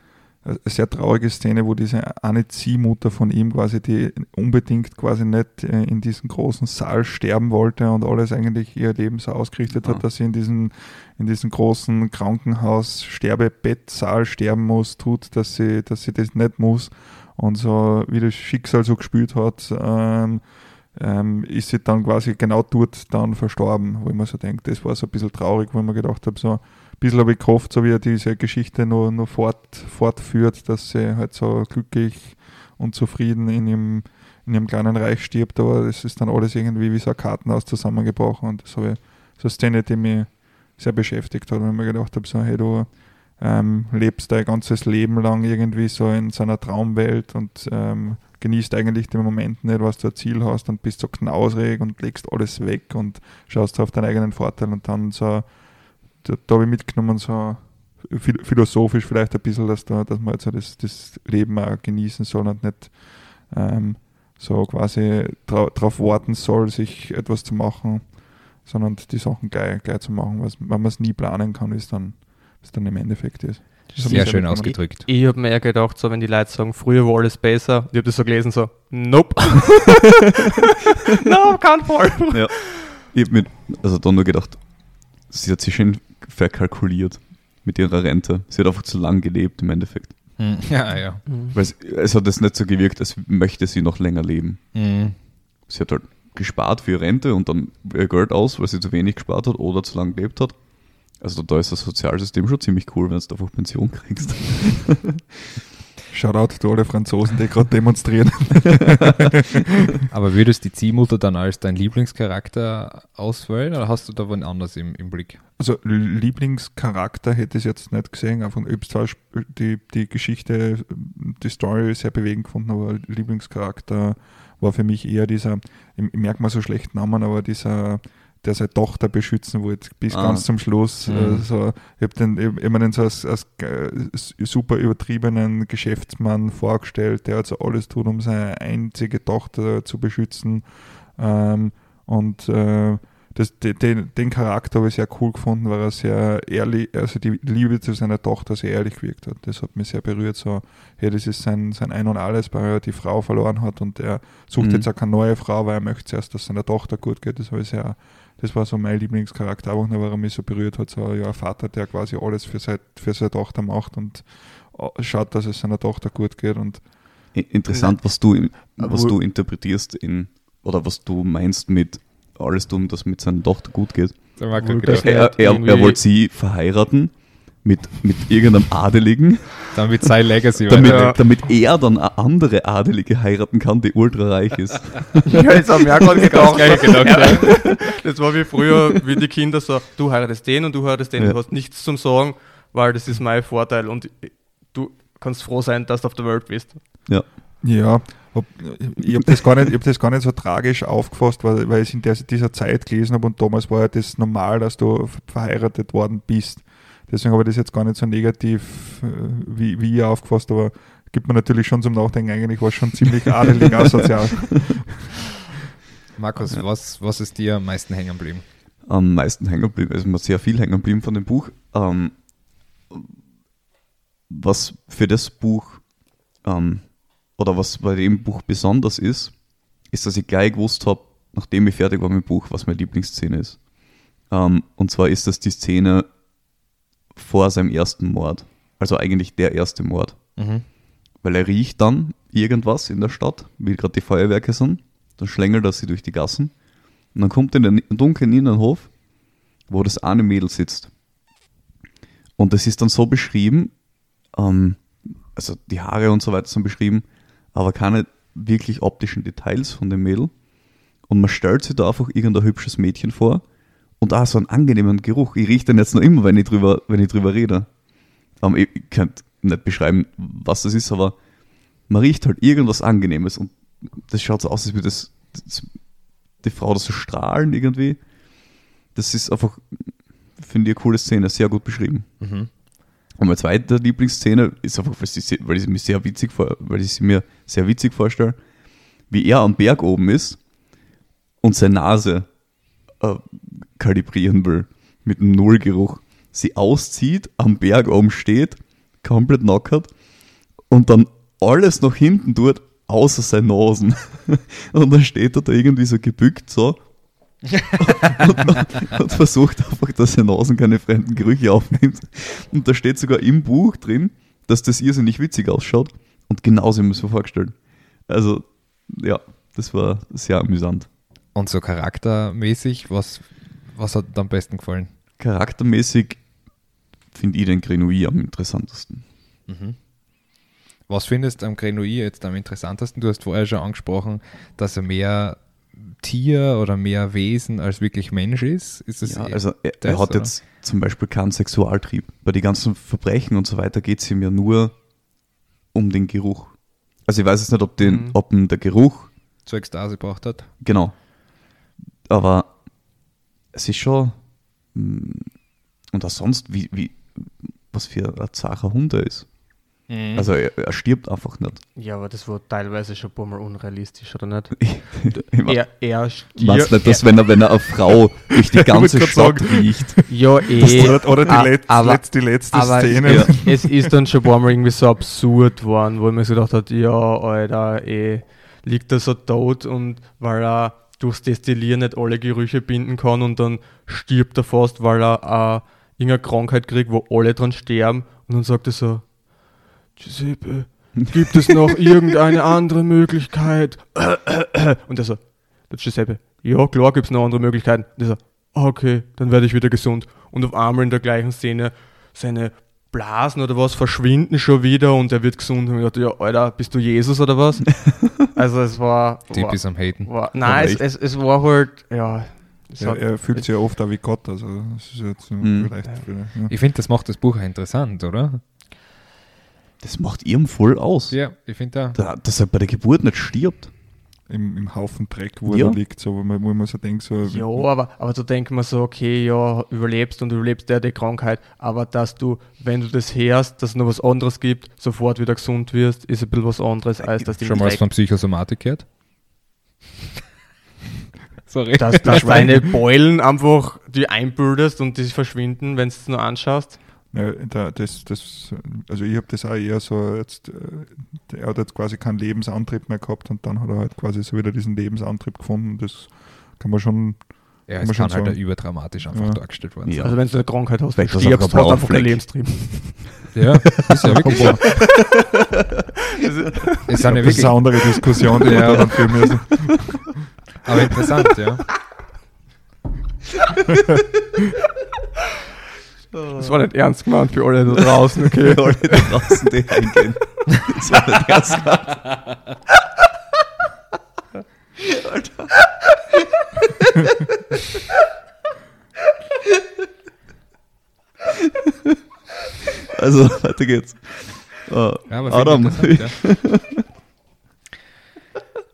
äh, sehr traurige Szene, wo diese eine Ziehmutter von ihm quasi, die unbedingt quasi nicht äh, in diesem großen Saal sterben wollte und alles eigentlich ihr Leben so ausgerichtet Ah. hat, dass sie in diesem in diesem großen Krankenhaus Sterbebettsaal sterben muss, tut, dass sie, dass sie das nicht muss und so wie das Schicksal so gespielt hat, ähm, ähm, ist sie dann quasi genau dort dann verstorben, wo ich mir so denke, das war so ein bisschen traurig, wo ich mir gedacht habe, so bisschen habe ich gehofft, so wie er diese Geschichte nur, nur fort, fortführt, dass sie halt so glücklich und zufrieden in ihrem, in ihrem kleinen Reich stirbt, aber es ist dann alles irgendwie wie so ein Kartenhaus zusammengebrochen und das habe ich, so eine Szene, die mich sehr beschäftigt hat, weil ich mir gedacht habe, so hey, du ähm, lebst dein ganzes Leben lang irgendwie so in seiner Traumwelt und ähm, genießt eigentlich den Moment nicht, was du ein Ziel hast und bist so knausrig und legst alles weg und schaust auf deinen eigenen Vorteil und dann so, da, da habe ich mitgenommen, so phil- philosophisch vielleicht ein bisschen, dass, da, dass man jetzt so das, das Leben auch genießen soll und nicht ähm, so quasi darauf warten soll, sich etwas zu machen, sondern die Sachen gleich, gleich zu machen, was, wenn man es nie planen kann, ist dann, was dann im Endeffekt ist. Das ich Sehr schön ausgedrückt. Ich habe mir eher gedacht, so wenn die Leute sagen, früher war alles besser, ich habe das so gelesen, so, nope. no, kein Fall. Ja. Ich habe mir also dann nur gedacht, sie hat sich schön verkalkuliert mit ihrer Rente. Sie hat einfach zu lang gelebt im Endeffekt. Hm, Ja, ja. Weil es, es hat es nicht so gewirkt, als möchte sie noch länger leben. Hm. Sie hat halt gespart für ihre Rente und dann ihr Geld aus, weil sie zu wenig gespart hat oder zu lange gelebt hat. Also da ist das Sozialsystem schon ziemlich cool, wenn du einfach Pension kriegst. Shoutout to alle Franzosen, die gerade demonstrieren. Aber würdest die Ziehmutter dann als dein Lieblingscharakter auswählen oder hast du da wen anders im, im Blick? Also Lieblingscharakter hätte ich jetzt nicht gesehen, hab zwar sp- die, die Geschichte, die Story sehr bewegend gefunden, aber Lieblingscharakter war für mich eher dieser, ich, ich merke mal so schlecht Namen, aber dieser, der seine Tochter beschützen wollte, bis Ah. ganz zum Schluss. Mhm. Äh, so, ich habe den ich, so als, als äh, super übertriebenen Geschäftsmann vorgestellt, der also alles tut, um seine einzige Tochter zu beschützen. Ähm, und äh, das, den- den, Charakter habe ich sehr cool gefunden, weil er sehr ehrlich, also die Liebe zu seiner Tochter sehr ehrlich gewirkt hat. Das hat mich sehr berührt. So, hey, das ist sein, sein Ein und Alles, weil er die Frau verloren hat und er sucht Mhm. jetzt auch keine neue Frau, weil er möchte zuerst, dass seiner Tochter gut geht. Das habe ich sehr, das war so mein Lieblingscharakter, auch noch, weil er mich so berührt hat. So ja, ein Vater, der quasi alles für, sein, für seine Tochter macht und äh, schaut, dass es seiner Tochter gut geht. Und Interessant, was du, was du interpretierst in, oder was du meinst mit alles tun, dass mit seiner Tochter gut geht. Er, er, er wollte sie verheiraten mit, mit irgendeinem Adeligen, damit sein Legacy damit, weiter- damit er dann eine andere Adelige heiraten kann, die ultrareich ist. Ja, jetzt haben wir auch gerade gedacht. gedacht, ja. Das war wie früher, wie die Kinder so, du heiratest den und du heiratest den, Ja. du hast nichts zum Sagen, weil das ist mein Vorteil und du kannst froh sein, dass du auf der Welt bist. Ja. Ja, ich habe das, gar nicht- ich hab das gar nicht so tragisch aufgefasst, weil, weil ich es in der, dieser Zeit gelesen habe und damals war ja das normal, dass du verheiratet worden bist. Deswegen habe ich das jetzt gar nicht so negativ äh, wie, wie ihr aufgefasst, aber gibt mir natürlich schon zum Nachdenken, eigentlich war es schon ziemlich adelig asozial. Markus, was, was ist dir am meisten hängen geblieben? am meisten hängen geblieben. Also mir sehr viel hängen geblieben von dem Buch. Ähm, was für das Buch ähm, oder was bei dem Buch besonders ist, ist, dass ich gleich gewusst habe, nachdem ich fertig war mit dem Buch, was meine Lieblingsszene ist. Ähm, und zwar ist das die Szene vor seinem ersten Mord. Also eigentlich der erste Mord. Weil er riecht dann irgendwas in der Stadt, wie gerade die Feuerwerke sind. Dann schlängelt er sie durch die Gassen. Und dann kommt er in den dunklen Innenhof, wo das eine Mädel sitzt. Und das ist dann so beschrieben, ähm, also die Haare und so weiter sind beschrieben, aber keine wirklich optischen Details von dem Mädel. Und man stellt sich da einfach irgendein hübsches Mädchen vor und auch so einen angenehmen Geruch. Ich rieche den jetzt noch immer, wenn ich drüber, wenn ich drüber rede. Ähm, ich kann nicht beschreiben, was das ist, aber man riecht halt irgendwas Angenehmes und das schaut so aus, als würde das, das die Frau das so strahlen irgendwie. Das ist einfach, finde ich, eine coole Szene, sehr gut beschrieben. Mhm. Und meine zweite Lieblingsszene ist einfach, weil ich, sie, weil ich sie mir sehr witzig vor, weil ich sie mir sehr witzig vorstelle, wie er am Berg oben ist und seine Nase äh, kalibrieren will mit einem Nullgeruch. Sie auszieht, am Berg oben steht, komplett knockert und dann alles nach hinten tut, außer seine Nasen. Und dann steht er da irgendwie so gebückt so und, und versucht einfach, dass seine Nasen keine fremden Gerüche aufnimmt. Und da steht sogar im Buch drin, dass das irrsinnig witzig ausschaut. Und genauso haben wir vorgestellt. Also, ja, das war sehr amüsant. Und so charaktermäßig, was, was hat dir am besten gefallen? Charaktermäßig finde ich den Grenouille am interessantesten. Mhm. Was findest du am Grenouille jetzt am interessantesten? Du hast vorher schon angesprochen, dass er mehr Tier oder mehr Wesen als wirklich Mensch ist. Ist das Ja, eh- also er, das, er hat oder? jetzt zum Beispiel keinen Sexualtrieb. Bei den ganzen Verbrechen und so weiter geht es ihm ja nur um den Geruch. Also ich weiß jetzt nicht, ob, den, Mhm. ob ihn der Geruch, zur Ekstase gebracht hat? genau. Aber es ist schon. mm, Und auch sonst, wie, wie, was für ein zacher Hund er ist. Mhm. Also er, er stirbt einfach nicht. Ja, aber das war teilweise schon ein paar Mal unrealistisch, oder nicht? Ich, ich mein, Er, er meinst stirbt. nicht, dass wenn er, wenn er eine Frau durch die ganze Stadt sagen. riecht, Ja, eh. oder oder die, Ah, letz, aber- letzt, die letzte aber- Szene. Ja. es ist dann schon ein paar Mal irgendwie so absurd worden, wo ich mir so gedacht habe, ja, Alter, eh, liegt er so tot und weil er durchs Destillieren nicht alle Gerüche binden kann und dann stirbt er fast, weil er äh, irgendeine Krankheit kriegt, wo alle dran sterben und dann sagt er so, Giuseppe, gibt es noch irgendeine andere Möglichkeit? Und er so, der Giuseppe, ja klar gibt es noch andere Möglichkeiten. Und er so, ah, okay, dann werde ich wieder gesund. Und auf einmal in der gleichen Szene seine Blasen oder was verschwinden schon wieder und er wird gesund. Und ich dachte, ja, Alter, bist du Jesus oder was? also es war... Typ ist am Haten. war nein, es, es, es war halt, ja... Es Ja, hat, er fühlt sich ja oft auch wie Gott, also das ist jetzt Mhm. vielleicht. Ja. ja. Ich finde, das macht das Buch auch interessant, oder? das macht ihm voll aus. Ja, ich finde da. Da, dass er bei der Geburt nicht stirbt. Im, Im Haufen Dreck, wo Ja. er liegt, so, wo man, wo man so denkt, so, Ja, aber, aber du denkst mir so, okay, ja, überlebst und überlebst der die Krankheit, aber dass du, wenn du das hörst, dass es noch was anderes gibt, sofort wieder gesund wirst, ist ein bisschen was anderes, als dass die Schon mal was von Psychosomatik gehört? Sorry. Dass, dass deine Beulen einfach die einbildest und die verschwinden, wenn du es nur anschaust. Ja, da, das, das, also ich habe das auch eher so jetzt, äh, er hat jetzt quasi keinen Lebensantrieb mehr gehabt und dann hat er halt quasi so wieder diesen Lebensantrieb gefunden. Das kann man schon, Ja, Kann es man schon kann halt sagen. überdramatisch einfach Ja. dargestellt worden Ja. Also wenn du eine Krankheit hast, Vielleicht stirbst, hast du einfach keinen Lebenstrieb. Ja, ist ja wirklich so. Es ja ist wirklich, eine andere Diskussion, die Ja. wir da dann führen müssen. aber interessant, ja. Das war nicht ernst gemeint für alle da draußen, okay? Für alle da draußen, die eingehen. Das war nicht ernst gemeint. Alter. Also, weiter geht's. Äh, Ja, aber Adam, ja.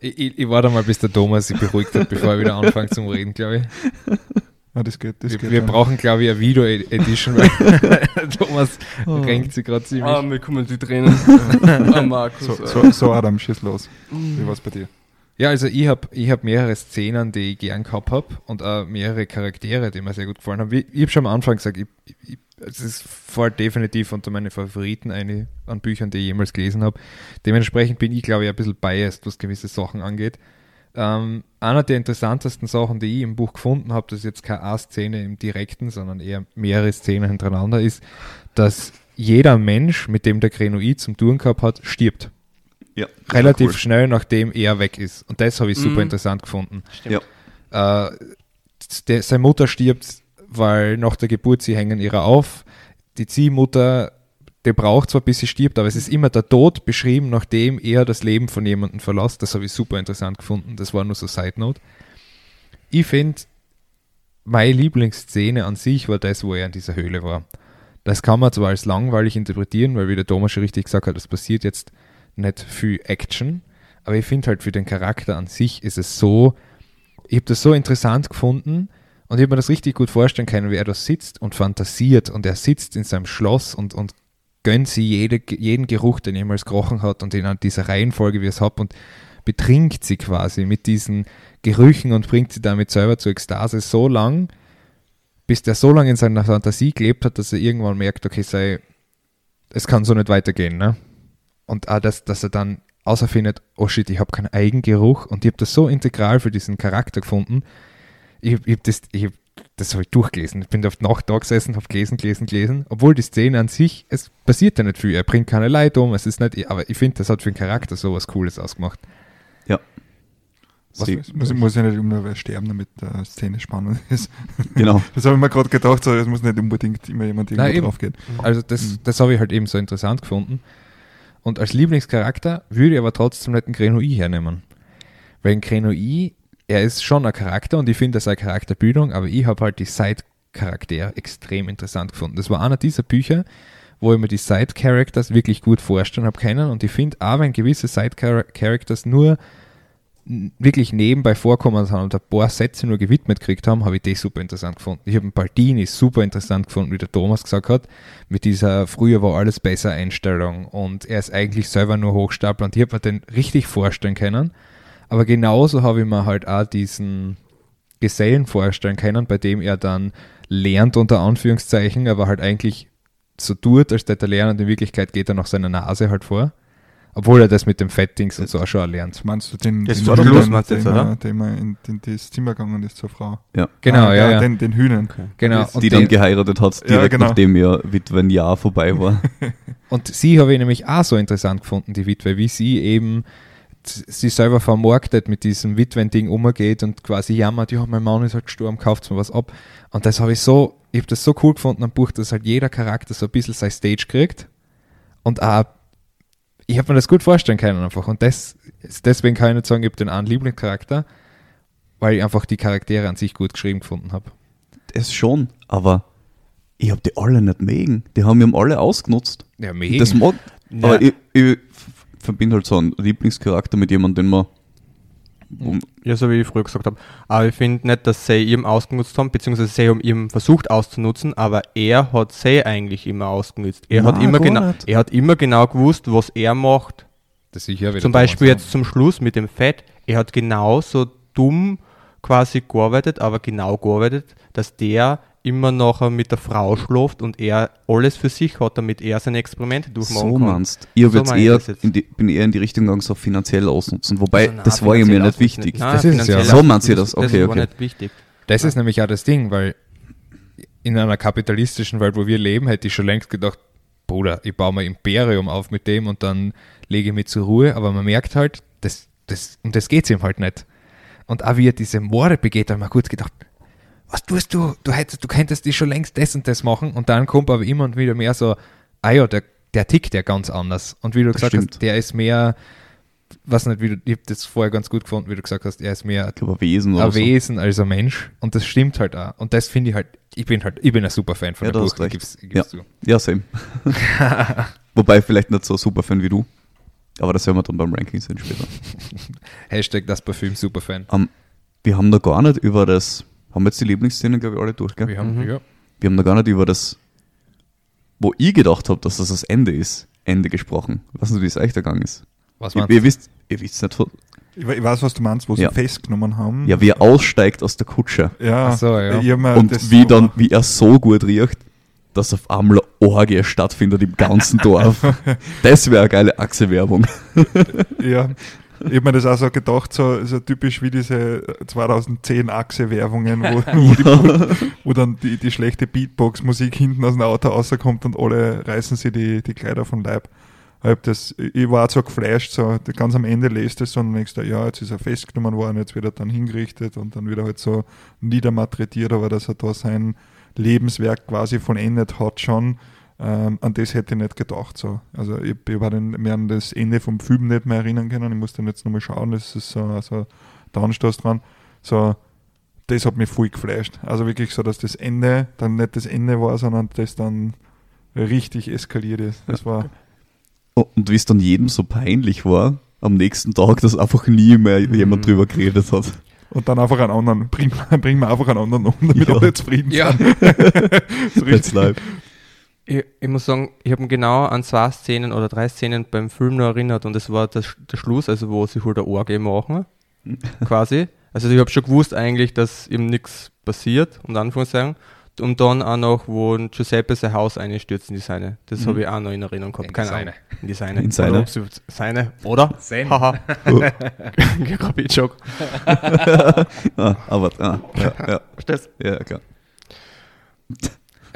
ich, ich, ich warte mal, bis der Thomas sich beruhigt hat, bevor er wieder anfängt zum Reden, glaube ich. Ja, das geht, das Wir, geht. wir brauchen, glaube ich, eine Video-Edition, weil Thomas renkt sich gerade ziemlich. Ah, mir kommen die Tränen. ah, Markus. so, so, so Adam, schieß los. Wie war's bei dir? Ja, also ich habe ich hab mehrere Szenen, die ich gern gehabt habe und auch mehrere Charaktere, die mir sehr gut gefallen haben. Wie- Ich habe schon am Anfang gesagt, es ist voll definitiv unter meine Favoriten eine an Büchern, die ich jemals gelesen habe. Dementsprechend bin ich, glaube ich, ein bisschen biased, was gewisse Sachen angeht. Ähm, einer der interessantesten Sachen, die ich im Buch gefunden habe, das ist jetzt keine A-Szene im direkten, sondern eher mehrere Szenen hintereinander, ist, dass jeder Mensch, mit dem der Grenoid zum Tun gehabt hat, stirbt ja, relativ cool. schnell, nachdem er weg ist. Und das habe ich super Mhm. interessant gefunden. Stimmt. Ja. Äh, der, seine Mutter stirbt, weil nach der Geburt sie hängen ihrer auf. Die Ziehmutter, die braucht zwar, bis sie stirbt, aber es ist immer der Tod beschrieben, nachdem er das Leben von jemandem verlässt. Das habe ich super interessant gefunden. Das war nur so Side Note. Ich finde, meine Lieblingsszene an sich war das, wo er in dieser Höhle war. Das kann man zwar als langweilig interpretieren, weil wie der Thomas schon richtig gesagt hat, es passiert jetzt nicht viel Action, aber ich finde halt für den Charakter an sich ist es so, ich habe das so interessant gefunden und ich habe mir das richtig gut vorstellen können, wie er da sitzt und fantasiert und er sitzt in seinem Schloss und, und gönnt sie jede, jeden Geruch, den jemals gerochen hat und in dieser Reihenfolge, wie es hat und betrinkt sie quasi mit diesen Gerüchen und bringt sie damit selber zur Ekstase so lang, bis der so lange in seiner Fantasie gelebt hat, dass er irgendwann merkt, okay, sei, es kann so nicht weitergehen, ne? Und auch, dass, dass er dann außerfindet, oh shit, ich habe keinen Eigengeruch und ich habe das so integral für diesen Charakter gefunden. Ich, ich habe das, ich hab, das habe ich durchgelesen. Ich bin auf Nacht da gesessen, habe gelesen, gelesen, gelesen. Obwohl die Szene an sich, es passiert ja nicht viel. Er bringt keine Leute um, es ist nicht, aber ich finde, das hat für den Charakter so was Cooles ausgemacht. Was- Sie- Es muss, muss ja nicht immer sterben, damit die Szene spannend ist. Genau. Das habe ich mir gerade gedacht, so, es muss nicht unbedingt immer jemand Nein, irgendwo eben. drauf gehen. Also das, Mhm. das habe ich halt eben so interessant gefunden. Und als Lieblingscharakter würde ich aber trotzdem nicht einen Grenouille hernehmen. Weil ein Grenouille, er ist schon ein Charakter und ich finde, das ist eine Charakterbildung, aber ich habe halt die Side-Charaktere extrem interessant gefunden. Das war einer dieser Bücher, wo ich mir die Side-Characters wirklich gut vorstellen habe können und ich finde, auch wenn gewisse Side-Characters nur wirklich nebenbei vorkommen sind und ein paar Sätze nur gewidmet gekriegt haben, habe ich das super interessant gefunden. Ich habe einen Baldini super interessant gefunden, wie der Thomas gesagt hat, mit dieser früher war alles besser Einstellung und er ist eigentlich selber nur Hochstapler und ich habe mir den richtig vorstellen können. Aber genauso habe ich mir halt auch diesen Gesellen vorstellen können, bei dem er dann lernt, unter Anführungszeichen, aber halt eigentlich so tut, als hätte er lernen und in Wirklichkeit geht er nach seiner Nase halt vor. Obwohl er das mit dem Fettings und so auch schon erlernt. Meinst du den, Das den war der Hühner, Schluss, meinst den, jetzt, oder? den man in, in das Zimmer gegangen ist zur Frau? Genau, Ah, ja, ja. Den, den Hühnern. Genau. Das- Und die den- dann geheiratet hat, Ja, direkt genau. nachdem ihr Witwenjahr vorbei war. Und sie habe ich nämlich auch so interessant gefunden, die Witwe, wie sie eben sie selber vermarktet mit diesem Witwen-Ding umgeht und quasi jammert, ja, mein Mann ist halt gestorben, kauft mir was ab. Und das habe ich so, ich habe das so cool gefunden am Buch, dass halt jeder Charakter so ein bisschen sein Stage kriegt. Und auch, ich habe mir das gut vorstellen können einfach. Und das, deswegen kann ich nicht sagen, ich habe den einen Lieblingscharakter, weil ich einfach die Charaktere an sich gut geschrieben gefunden habe. Das schon, aber ich habe die alle nicht mögen. Die haben mich alle ausgenutzt. Ja, mega. Das mag, Ja. aber ich, ich verbinde halt so einen Lieblingscharakter mit jemandem, den man um, Ja, so wie ich früher gesagt habe. Aber ich finde nicht, dass sie ihn ausgenutzt haben, beziehungsweise sie haben ihn versucht auszunutzen, aber er hat sie eigentlich immer ausgenutzt. Er, hat, Nein, immer gar genau, nicht. er hat immer genau gewusst, was er macht. das ist ja wieder Zum Beispiel jetzt zum Schluss mit dem Fett. Er hat genauso dumm quasi gearbeitet, aber genau gearbeitet, dass der immer noch mit der Frau schläft und er alles für sich hat, damit er seine Experimente durchmachen So kann. meinst Ich So eher das die, bin eher in die Richtung gegangen, so finanziell ausnutzen. Wobei, Also, na, das war ja mir nicht wichtig. Nein, Das ist es ja. So meint ihr das? Okay, war okay. nicht wichtig. Das ist nämlich auch das Ding, weil in einer kapitalistischen Welt, wo wir leben, hätte ich schon längst gedacht, Bruder, ich baue mein Imperium auf mit dem und dann lege ich mich zur Ruhe, aber man merkt halt, das, das, um das geht es ihm halt nicht. Und auch wie er diese Morde begeht, habe ich mir kurz gedacht, was tust du? Du, hättest, du könntest die schon längst das und das machen und dann kommt aber immer und wieder mehr so, ah ja, der, der tickt ja ganz anders. Und wie du Das gesagt stimmt. hast, der ist mehr, was nicht, wie du, ich habe das vorher ganz gut gefunden, wie du gesagt hast, er ist mehr Ich glaube, ein Wesen oder ein so. Wesen als ein Mensch und das stimmt halt auch. Und das finde ich halt, ich bin halt, ich bin ein super Fan von Ja, der du Buch, gib's, ich gib's zu. Ja, same. Wobei vielleicht nicht so super Fan wie du. Aber das werden wir dann beim Ranking sehen später. Hashtag das Parfüm Superfan. Wir haben da gar nicht über das, haben wir jetzt die Lieblingsszenen, glaube ich, alle durch, gell? Wir haben, Mhm. ja, Wir haben da gar nicht über das, wo ich gedacht habe, dass das das Ende ist, Ende gesprochen. Ich weiß nicht, wie es euch da gegangen ist. was Ihr, ihr wisst, ihr wisst nicht, Ich, we- ich weiß, was du meinst, wo sie Ja. festgenommen haben. ja, wie er aussteigt aus der Kutsche. Ja, so, ja. Und wie dann, wie er so gut riecht, dass auf einmal Orgie stattfindet im ganzen Dorf. das wäre eine geile Achse-Werbung. Ja, ich habe mir das auch so gedacht, so, so typisch wie diese 2010 Achse-Werbungen, wo, wo, die, wo dann die, die schlechte Beatbox-Musik hinten aus dem Auto rauskommt und alle reißen sie die, die Kleider vom Leib. Ich, das, ich war so geflasht, so ganz am Ende lest es so und denkst du, ja, jetzt ist er festgenommen worden, jetzt wird er dann hingerichtet und dann wieder halt so niedermatretiert, aber dass er da sein Lebenswerk quasi vollendet hat schon. Ähm, an das hätte ich nicht gedacht. So. Also ich, ich war mir an das Ende vom Film nicht mehr erinnern können. Ich musste jetzt nochmal schauen, das ist so also der Anstoß dran. So, das hat mich voll geflasht. Also wirklich so, dass das Ende dann nicht das Ende war, sondern das dann richtig eskaliert ist. Das war Und wie es dann jedem so peinlich war, am nächsten Tag, dass einfach nie mehr jemand Mhm. drüber geredet hat. und dann einfach einen anderen, bring, bring mir einfach einen anderen um, damit Ja. alle zufrieden Ja. sind. so That's richtig. Ich, ich muss sagen, ich habe mich genau an zwei Szenen oder drei Szenen beim Film noch erinnert und das war das, der Schluss, also wo sie halt eine Orgie machen, quasi. Also ich habe schon gewusst eigentlich, dass ihm nichts passiert, um Anführungszeichen. Und dann auch noch, wo Giuseppe sein Haus einstürzt in die Seine. Das Mhm. habe ich auch noch in Erinnerung gehabt. In Keine Seine. Ahnung. In die Seine. In seine. Oder Seine, oder? Seine. Haha. Oh. Rapid-Joke. ah, aber, ah, ja, ja, Verstehst ja, klar.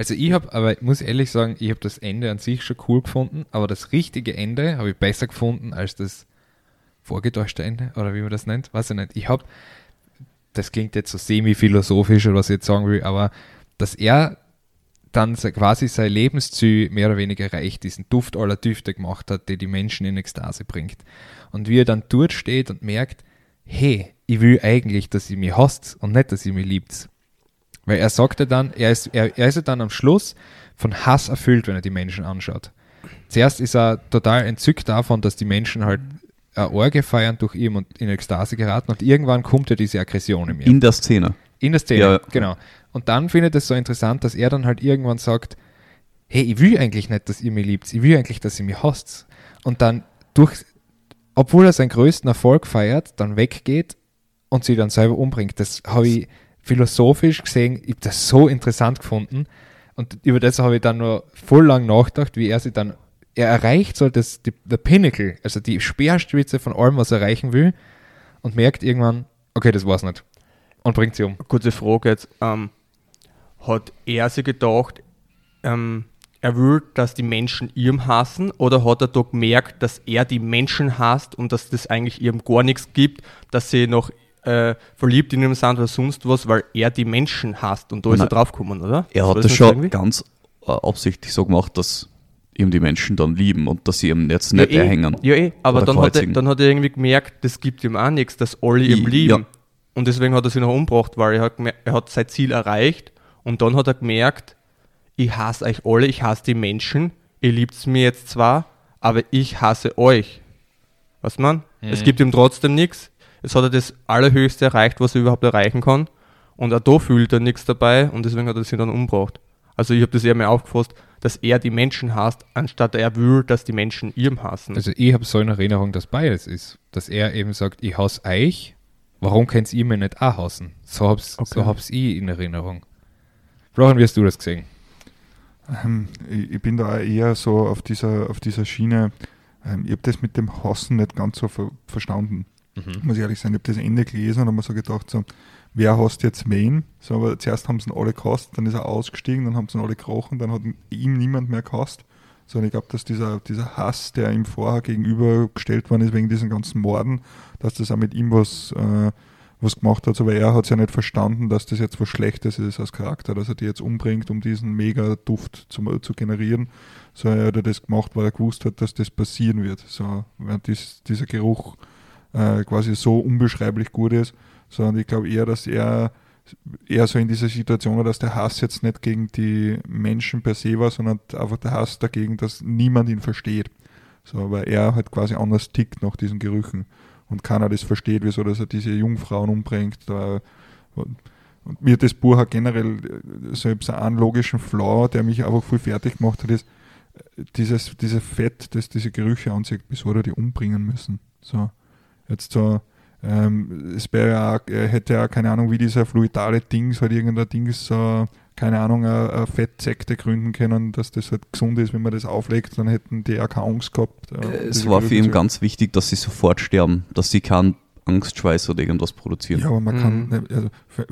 Also ich habe, aber ich muss ehrlich sagen, ich habe das Ende an sich schon cool gefunden, aber das richtige Ende habe ich besser gefunden als das vorgetäuschte Ende, oder wie man das nennt, weiß ich nicht. Ich habe, das klingt jetzt so semi-philosophisch oder was ich jetzt sagen will, aber dass er dann quasi sein Lebensziel mehr oder weniger erreicht, diesen Duft aller Düfte gemacht hat, der die Menschen in Ekstase bringt. Und wie er dann dort steht und merkt, hey, ich will eigentlich, dass ihr mich hasst und nicht, dass ihr mich liebt. Weil er sagte dann, er ist, er, er ist dann am Schluss von Hass erfüllt, wenn er die Menschen anschaut. Zuerst ist er total entzückt davon, dass die Menschen halt eine Orgie feiern durch ihn und in Ekstase geraten und irgendwann kommt ja diese Aggression in mir. In der Szene. In der Szene, Ja. genau. Und dann findet es so interessant, dass er dann halt irgendwann sagt, hey, ich will eigentlich nicht, dass ihr mich liebt, ich will eigentlich, dass ihr mich hasst. Und dann durch, obwohl er seinen größten Erfolg feiert, dann weggeht und sie dann selber umbringt. Das habe ich philosophisch gesehen, ich habe das so interessant gefunden. Und über das habe ich dann nur voll lang nachgedacht, wie er sie dann, er erreicht so das, die, der Pinnacle, also die Speerspitze von allem, was er erreichen will, und merkt irgendwann, okay, das war's nicht. Und bringt sie um. Kurze Frage jetzt. Ähm, hat er sich gedacht, ähm, er will, dass die Menschen ihm hassen oder hat er da gemerkt, dass er die Menschen hasst und dass das eigentlich ihm gar nichts gibt, dass sie noch äh, verliebt in ihm sind oder sonst was, weil er die Menschen hasst und da ist Nein. er draufgekommen, oder? Er hat das nicht schon irgendwie? ganz äh, absichtlich so gemacht, dass ihm die Menschen dann lieben und dass sie ihm jetzt nicht ja, eh, erhängen. Ja, eh, aber dann hat, er, dann hat er irgendwie gemerkt, das gibt ihm auch nichts, dass alle ihn I- lieben. ja. Und deswegen hat er sich noch umgebracht, weil er hat, er hat sein Ziel erreicht und dann hat er gemerkt, ich hasse euch alle, ich hasse die Menschen, ihr liebt mir jetzt zwar, aber ich hasse euch. Was man? Es Mhm. gibt ihm trotzdem nichts. Jetzt hat er das Allerhöchste erreicht, was er überhaupt erreichen kann. Und auch da fühlt er nichts dabei und deswegen hat er sich dann umgebracht. Also ich habe das eher mehr aufgefasst, dass er die Menschen hasst, anstatt er will, dass die Menschen ihm hassen. Also ich habe so in Erinnerung, dass beides ist. Dass er eben sagt, ich hasse euch Warum könnt ihr mir nicht auch hassen? So hab's, Okay. so hab's ich in Erinnerung. Florian, wie hast du das gesehen? Ähm, ich, ich bin da eher so auf dieser, auf dieser Schiene. Ähm, ich habe das mit dem Hassen nicht ganz so ver verstanden. Muss ich ehrlich sein, ich habe das Ende gelesen und habe mir so gedacht, so, wer hasst jetzt wen? So, aber zuerst haben sie ihn alle gehasst, dann ist er ausgestiegen, dann haben sie ihn alle gekrochen, dann hat ihm niemand mehr gehasst. So, und ich glaube, dass dieser, dieser Hass, der ihm vorher gegenübergestellt worden ist wegen diesen ganzen Morden, dass das auch mit ihm was, äh, was gemacht hat. Aber er hat es ja nicht verstanden, dass das jetzt was Schlechtes ist als Charakter, dass er die jetzt umbringt, um diesen Mega-Duft zu, zu generieren. So, er hat das gemacht, weil er gewusst hat, dass das passieren wird. So, weil dies, dieser Geruch äh, quasi so unbeschreiblich gut ist, sondern ich glaube eher, dass er eher so in dieser Situation war, dass der Hass jetzt nicht gegen die Menschen per se war, sondern einfach der Hass dagegen, dass niemand ihn versteht. So, weil er halt quasi anders tickt nach diesen Gerüchen und keiner das versteht, wieso dass er diese Jungfrauen umbringt. Und mir das Buch hat generell äh, selbst einen logischen Flaw, der mich einfach voll fertig gemacht hat, ist äh, dieses, dieses Fett, das diese Gerüche anzieht, wieso er die umbringen müssen. So, jetzt so, ähm, es wäre ja, er hätte ja keine Ahnung, wie dieser fluidale Dings, halt irgendein Dings, so, keine Ahnung, eine, eine Fettsekte gründen können, dass das halt gesund ist, wenn man das auflegt, dann hätten die auch keine Angst gehabt. äh, Es diese war für ihn ganz wichtig, dass sie sofort sterben, dass sie keinen Angstschweiß oder irgendwas produzieren. Ja, aber man kann, Mhm. nicht- also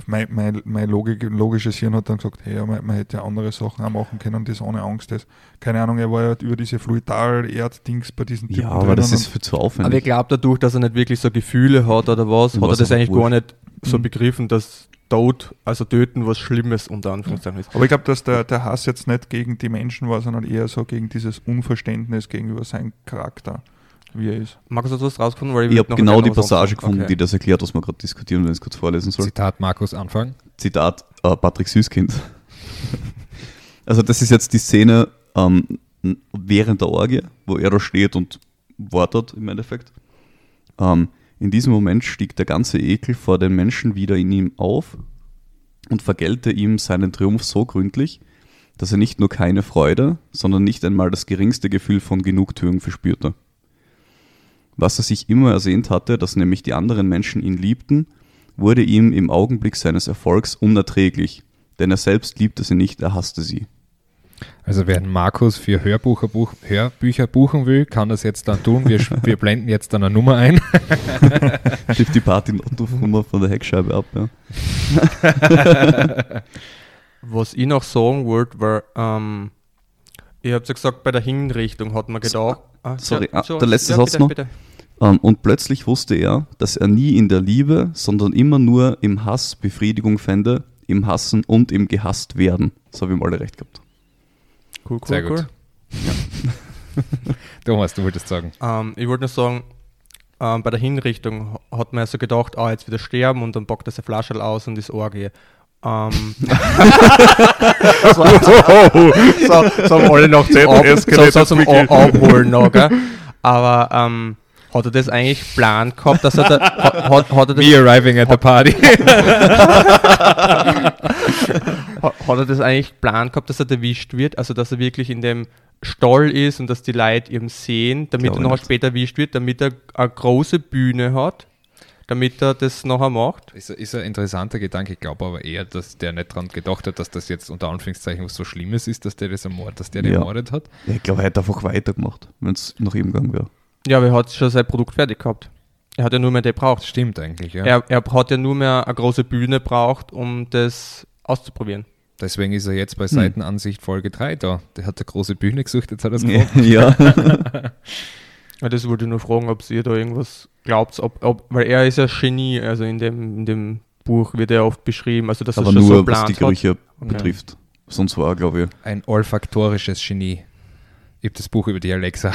mein, mein, mein Logik, logisches Hirn hat dann gesagt, hey, man, man hätte ja andere Sachen auch machen können, das ohne Angst ist. Keine Ahnung, er war ja über diese Fluidal-Erd-Dings bei diesen Ja, aber das ist viel zu Aber ich aufwendig. glaube, dadurch, dass er nicht wirklich so Gefühle hat oder was, hat er war's das eigentlich gar wurscht. nicht so Mhm. begriffen, dass Tod, also Töten, was Schlimmes unter Anführungszeichen ist. Aber ich glaube, dass der, der Hass jetzt nicht gegen die Menschen war, sondern eher so gegen dieses Unverständnis gegenüber seinem Charakter, wie er ist. Magst du was rausgefunden? Weil Ich würd habe genau die Passage gefunden, Okay. die das erklärt, was wir gerade diskutieren, wenn ich es kurz vorlesen soll. Zitat Markus Anfang. Zitat äh, Patrick Süßkind. also das ist jetzt die Szene ähm, während der Orgie, wo er da steht und wartet im Endeffekt. Ähm, in diesem Moment stieg der ganze Ekel vor den Menschen wieder in ihm auf und vergellte ihm seinen Triumph so gründlich, dass er nicht nur keine Freude, sondern nicht einmal das geringste Gefühl von Genugtuung verspürte. Was er sich immer ersehnt hatte, dass nämlich die anderen Menschen ihn liebten, wurde ihm im Augenblick seines Erfolgs unerträglich, denn er selbst liebte sie nicht, er hasste sie. Also wer Markus für Hörbucher buch, Hörbücher buchen will, kann das jetzt dann tun. Wir, wir blenden jetzt dann eine Nummer ein. Trifft die Party Notrufnummer von der Heckscheibe ab, ja. Was ich noch sagen wollte, war, ähm, ihr habt ja gesagt, bei der Hinrichtung hat man gedacht. Ah, sorry, ah, so, der letzte ja, Satz bitte, noch. Bitte. Ähm, und plötzlich wusste er, dass er nie in der Liebe, sondern immer nur im Hass Befriedigung fände, im Hassen und im gehasst werden. So haben wir alle recht gehabt. Cool, cool, Sehr cool. gut. Thomas, du wolltest sagen. Ähm, ich wollte nur sagen, ähm, bei der Hinrichtung hat man ja so gedacht, ah, jetzt wieder sterben und dann packt er seine Flasche aus und ist Orgie. Ähm, so, so haben alle nach ab, ZS so, so zum A- Abholen noch, gell? Aber ähm, hat er das eigentlich geplant gehabt, dass er da, hat, hat, er das Me arriving at the party. Ha- Hat er das eigentlich geplant gehabt, dass er erwischt wird? Also, dass er wirklich in dem Stall ist und dass die Leute ihn sehen, damit Glaube er nicht. später erwischt wird, damit er eine große Bühne hat, damit er das nachher macht? Ist, ist ein interessanter Gedanke. Ich glaube aber eher, dass der nicht daran gedacht hat, dass das jetzt unter Anführungszeichen was so Schlimmes ist, dass der das ermordet, dass der den Ja. ermordet hat. Ja, ich glaube, er hätte einfach weitergemacht, wenn es nach ihm gegangen wäre. Ja, aber er hat schon sein Produkt fertig gehabt. Er hat ja nur mehr den braucht. Stimmt eigentlich, ja. Er, er hat ja nur mehr eine große Bühne braucht, um das auszuprobieren. Deswegen ist er jetzt bei Hm. Seitenansicht Folge 3 da. Der hat eine große Bühne gesucht, jetzt hat er es Ja. gemacht. ja. Ja, das wollte ich nur fragen, ob ihr da irgendwas glaubt, ob, ob, weil er ist ja Genie, also in dem, in dem Buch wird er oft beschrieben, also dass er Aber schon nur, so was die geplant hat. Gerüche Okay. betrifft. Sonst war er, glaube ich, Ein olfaktorisches Genie. Ich habe das Buch über die Alexa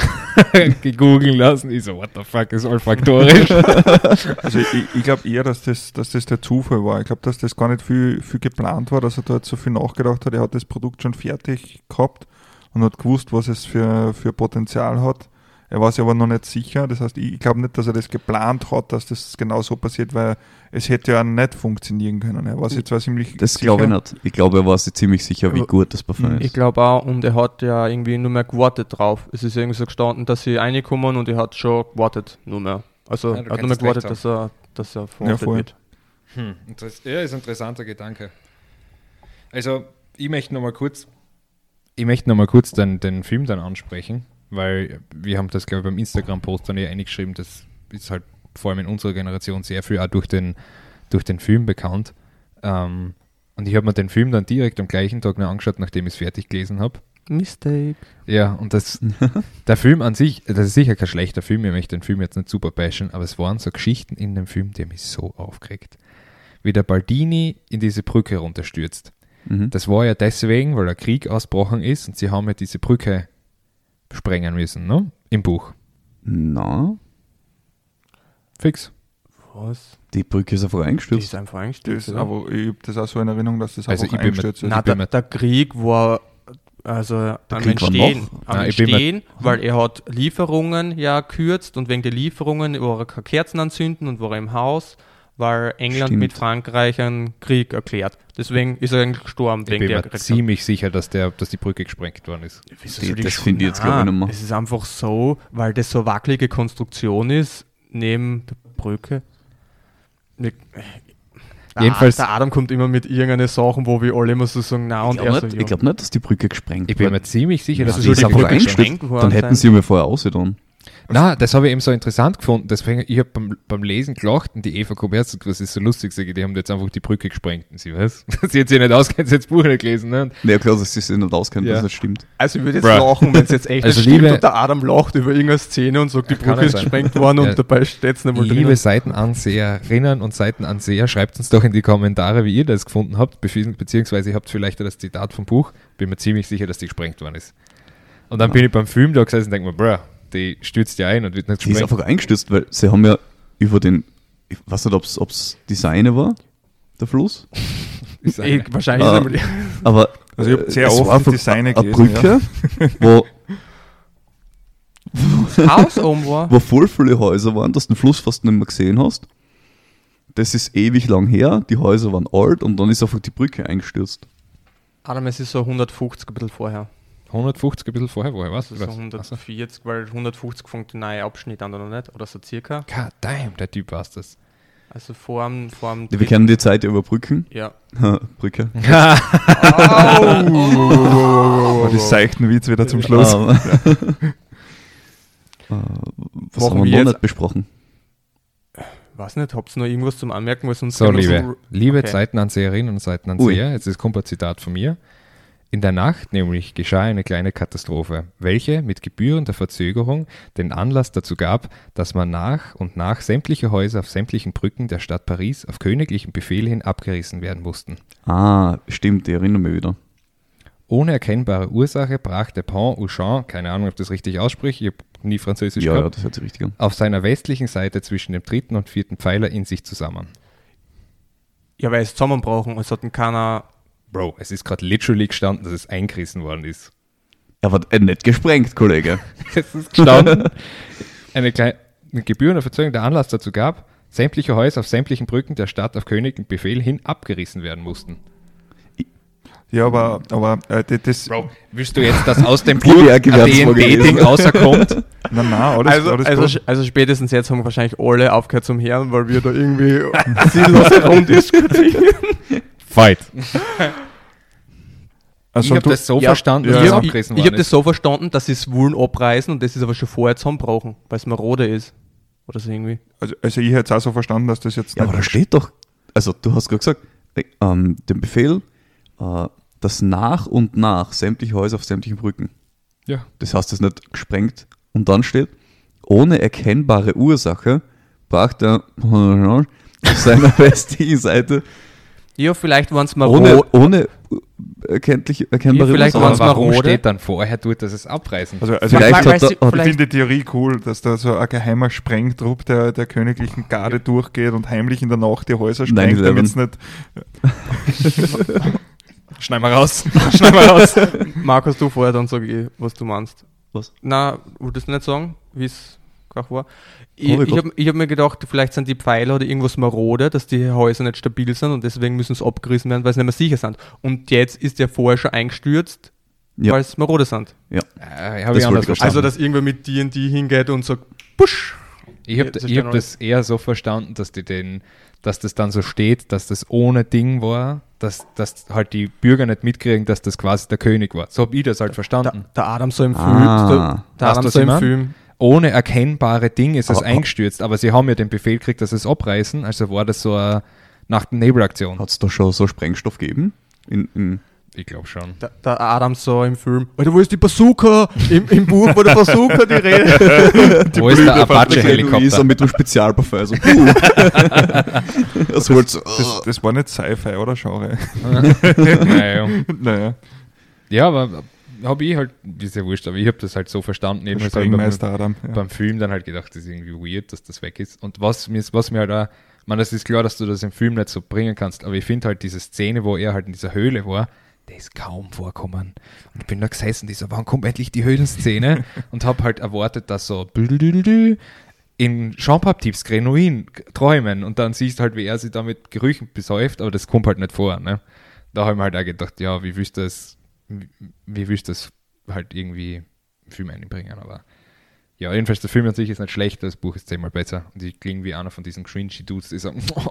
gegoogeln lassen. Ich so, what the fuck ist olfaktorisch? Also ich, ich glaube eher, dass das, dass das der Zufall war. Ich glaube, dass das gar nicht viel, viel geplant war, dass er dort so viel nachgedacht hat. Er hat das Produkt schon fertig gehabt und hat gewusst, was es für, für Potenzial hat. Er war sich aber noch nicht sicher. Das heißt, ich, ich glaube nicht, dass er das geplant hat, dass das genau so passiert, weil es hätte ja nicht funktionieren können. Er war sich zwar ziemlich das sicher. glaube ich nicht. Ich glaube, er war sich ziemlich sicher, wie gut das Parfum Ich ist. glaube auch, und er hat ja irgendwie nur mehr gewartet drauf. Es ist irgendwie so gestanden, dass sie reinkommen und er hat schon gewartet, nur mehr. Also Ja, er hat nur mehr gewartet, dass er dass er Ja, verhaftet voll. wird. Hm, ja, ist ein interessanter Gedanke. Also, ich möchte nochmal kurz, ich möchte noch mal kurz den, den Film dann ansprechen, weil wir haben das, glaube ich, beim Instagram-Post dann eh eingeschrieben, das ist halt vor allem in unserer Generation sehr viel auch durch den, durch den Film bekannt. Ähm, und ich habe mir den Film dann direkt am gleichen Tag noch angeschaut, nachdem ich es fertig gelesen habe. Mistake. Ja, und das, der Film an sich, das ist sicher kein schlechter Film, ich möchte den Film jetzt nicht super bashen, aber es waren so Geschichten in dem Film, die mich so aufgeregt. Wie der Baldini in diese Brücke runterstürzt. Mhm. Das war ja deswegen, weil der Krieg ausbrochen ist und sie haben ja diese Brücke sprengen müssen, ne? Im Buch. Na, Fix. Was? die Brücke ist einfach Die eingestürzt. ist einfach eingestürzt. oder? aber ich habe das auch so in Erinnerung, dass das Also einfach eingestürzt ist. Bin der, der Krieg war also am Krieg war Entstehen, am Nein, Entstehen weil er hat Lieferungen ja kürzt und wegen der Lieferungen war er keine Kerzen anzünden und war er im Haus, weil England Stimmt. mit Frankreich einen Krieg erklärt. Deswegen ist er eigentlich gestorben Ich bin mir ziemlich sicher, dass, der, dass die Brücke gesprengt worden ist. Wieso Die- das finde ich jetzt, glaub ich, nicht mehr. Es ist einfach so, weil das so wackelige Konstruktion ist, neben der Brücke. Wir- Der, Jedenfalls- der Adam kommt immer mit irgendeinen Sachen, wo wir alle immer so sagen, na und Ich er glaube so, nicht, ja. ich glaub nicht, dass die Brücke gesprengt Ich bin wird. mir ziemlich sicher, dass Ja, die die ist die einfach Brücke gesprengt worden Dann hätten sie mir vorher ausgetan. Na, das habe ich eben so interessant gefunden. Deswegen, ich habe beim, beim Lesen gelacht und die Eva sagt, was ist so lustig, sage ich, die haben jetzt einfach die Brücke gesprengt. Und sie weiß, sie hat sich nicht auskennt, sie hat das Buch nicht gelesen. Ne? Ja, klar, dass sie sich nicht auskennen, Ja. dass das stimmt. Also ich würde jetzt Bruh. lachen, wenn es jetzt echt Also stimmt liebe- und der Adam lacht über irgendeine Szene und sagt, die Brücke ist sein. gesprengt worden Ja. und dabei steht es nicht mal Liebe drin. Seitenanseherinnen und Seitenanseher, schreibt uns doch in die Kommentare, wie ihr das gefunden habt, bezieh- beziehungsweise ihr habt vielleicht das Zitat vom Buch. Bin mir ziemlich sicher, dass die gesprengt worden ist. Und dann bin ich beim Film da gesessen und denke mir, bruh, die stürzt ja ein und wird nicht Die ist gesprengt. einfach eingestürzt, weil sie haben ja über den, ich weiß nicht, ob es die Seine war, der Fluss, eine- wahrscheinlich Ah. ist aber Also ich hab äh, sehr es oft war Seine eine Brücke, wo, das Haus oben war. wo voll viele Häuser waren, dass du den Fluss fast nicht mehr gesehen hast. Das ist ewig lang her, die Häuser waren alt und dann ist einfach die Brücke eingestürzt. Adam, es ist so 150 ein bisschen vorher. 150 ein bisschen vorher, woher was? Also so 140, weil 150 fängt der neue Abschnitt an, oder nicht? Oder so circa. God damn, der Typ war's das. Also vor dem, vor dem Wir können die Zeit überbrücken. Ja. Brücke. Aber die seichten Witz wieder zum Schluss. Äh, was Machen haben wir wir noch nicht besprochen? Weiß nicht, habt ihr noch irgendwas zum Anmerken? Weil sonst So, können wir liebe, liebe okay. Seitenanseherinnen und Seitenanseher, jetzt ist- kommt ein Zitat von mir. In der Nacht nämlich geschah eine kleine Katastrophe, welche mit gebührender Verzögerung den Anlass dazu gab, dass man nach und nach sämtliche Häuser auf sämtlichen Brücken der Stadt Paris auf königlichen Befehl hin abgerissen werden mussten. Ah, stimmt, ich erinnere mich wieder. Ohne erkennbare Ursache brach der Pont au Champ, keine Ahnung, ob ich das richtig ausspricht, ich habe nie Französisch Ja, ja, gehabt, das hört sich richtig an. auf seiner westlichen Seite zwischen dem dritten und vierten Pfeiler in sich zusammen. Ja, weil es zusammenbrauchen. Es hat keiner. Bro, es ist gerade literally gestanden, dass es eingerissen worden ist. Er war äh, nicht gesprengt, Kollege. Es ist gestanden, eine kleine eine gebührende Verzögerung der Anlass dazu gab, sämtliche Häuser auf sämtlichen Brücken der Stadt auf königlichen Befehl hin abgerissen werden mussten. Ja, aber, aber äh, das, Bro, willst du jetzt, dass aus dem her, ein. D&D-Ding rauskommt? nein, nein, alles, Also, alles also, gut. also spätestens jetzt haben wahrscheinlich alle aufgehört zum Hören, weil wir da irgendwie sinnlos herumdiskutieren. Fight. Also ich habe das so Ja, verstanden, ja, dass ich es ja. habe ich, ich worden hab das so verstanden, dass sie es Wullen abreißen und das ist aber schon vorher zusammenbrauchen, weil es marode ist. Oder so irgendwie. also, also ich hätte es auch so verstanden, dass das jetzt Ja, aber da steht doch, also du hast gerade gesagt, äh, ähm, den Befehl, äh, dass nach und nach sämtliche Häuser auf sämtlichen Brücken. Ja. Das heißt, das nicht gesprengt. Und dann steht, ohne erkennbare Ursache brach der auf seiner westlichen Seite Ja, vielleicht waren es ohne, marode. ohne erkenntliche, erkennbare Ja, vielleicht Ursache. waren's Aber warum steht dann vorher dort, dass es abreißen? also, also Vielleicht weil hat er- hat- ich vielleicht- finde die Theorie cool, dass da so ein geheimer Sprengtrupp der, der königlichen Garde durchgeht und heimlich in der Nacht die Häuser sprengt, 9/11. damit es nicht. Schneid mal raus. Schneid mal raus. Markus, du vorher, dann sage ich, was du meinst. Was? Na, wolltest du nicht sagen, wie es gerade war? Ich, Hab ich habe ich hab mir gedacht, vielleicht sind die Pfeiler oder irgendwas marode, dass die Häuser nicht stabil sind und deswegen müssen sie abgerissen werden, weil sie nicht mehr sicher sind. Und jetzt ist der vorher schon eingestürzt, Ja. weil es marode sind. Äh, Das habe ich anders. Also, dass irgendwer mit D&D hingeht und sagt, push, Ich habe ja hab noch- das eher so verstanden, dass die den, dass das dann so steht, dass das ohne Ding war, dass, dass halt die Bürger nicht mitkriegen, dass das quasi der König war. So habe ich das halt Der, verstanden. der Adam so im Film. Ah. Der, der Adam so im mein? Film. Ohne erkennbare Ding ist es eingestürzt, aber sie haben ja den Befehl gekriegt, dass sie es abreißen, also war das so eine Nacht-und-Nebel-Aktion. Hat es da schon so Sprengstoff gegeben? In, in, Ich glaube schon. Der, der Adam so im Film. Alter, wo ist die Bazooka? Im, im Buch war der Bazooka die Rede. Wo ist der Apache-Helikopter? mit dem Spezialparfum. So, puh. das wollte so, Das, das war nicht Sci-Fi oder Genre. naja. naja, Ja, aber habe ich halt, ist ja wurscht, aber ich habe das halt so verstanden. hab ich beim, Adam. Ja. beim Film dann halt gedacht, das ist irgendwie weird, dass das weg ist. Und was mir, was mir halt auch, man, das ist klar, dass du das im Film nicht so bringen kannst, aber ich finde halt diese Szene, wo er halt in dieser Höhle war, der ist kaum vorkommen. Und ich bin da gesessen, dieser, wann kommt endlich die Höhlenszene? und habe halt erwartet, dass so in Jean-Baptiste Grenouin träumen und dann siehst du halt, wie er sich da mit Gerüchen besäuft, aber das kommt halt nicht vor. Ne? Da habe ich mir halt auch gedacht, ja, wie willst du das, wie, willst du das halt irgendwie im Film einbringen, aber ja, jedenfalls der Film an sich ist nicht schlecht, das Buch ist zehnmal besser. Und ich klinge wie einer von diesen cringy Dudes, die sagen, oh,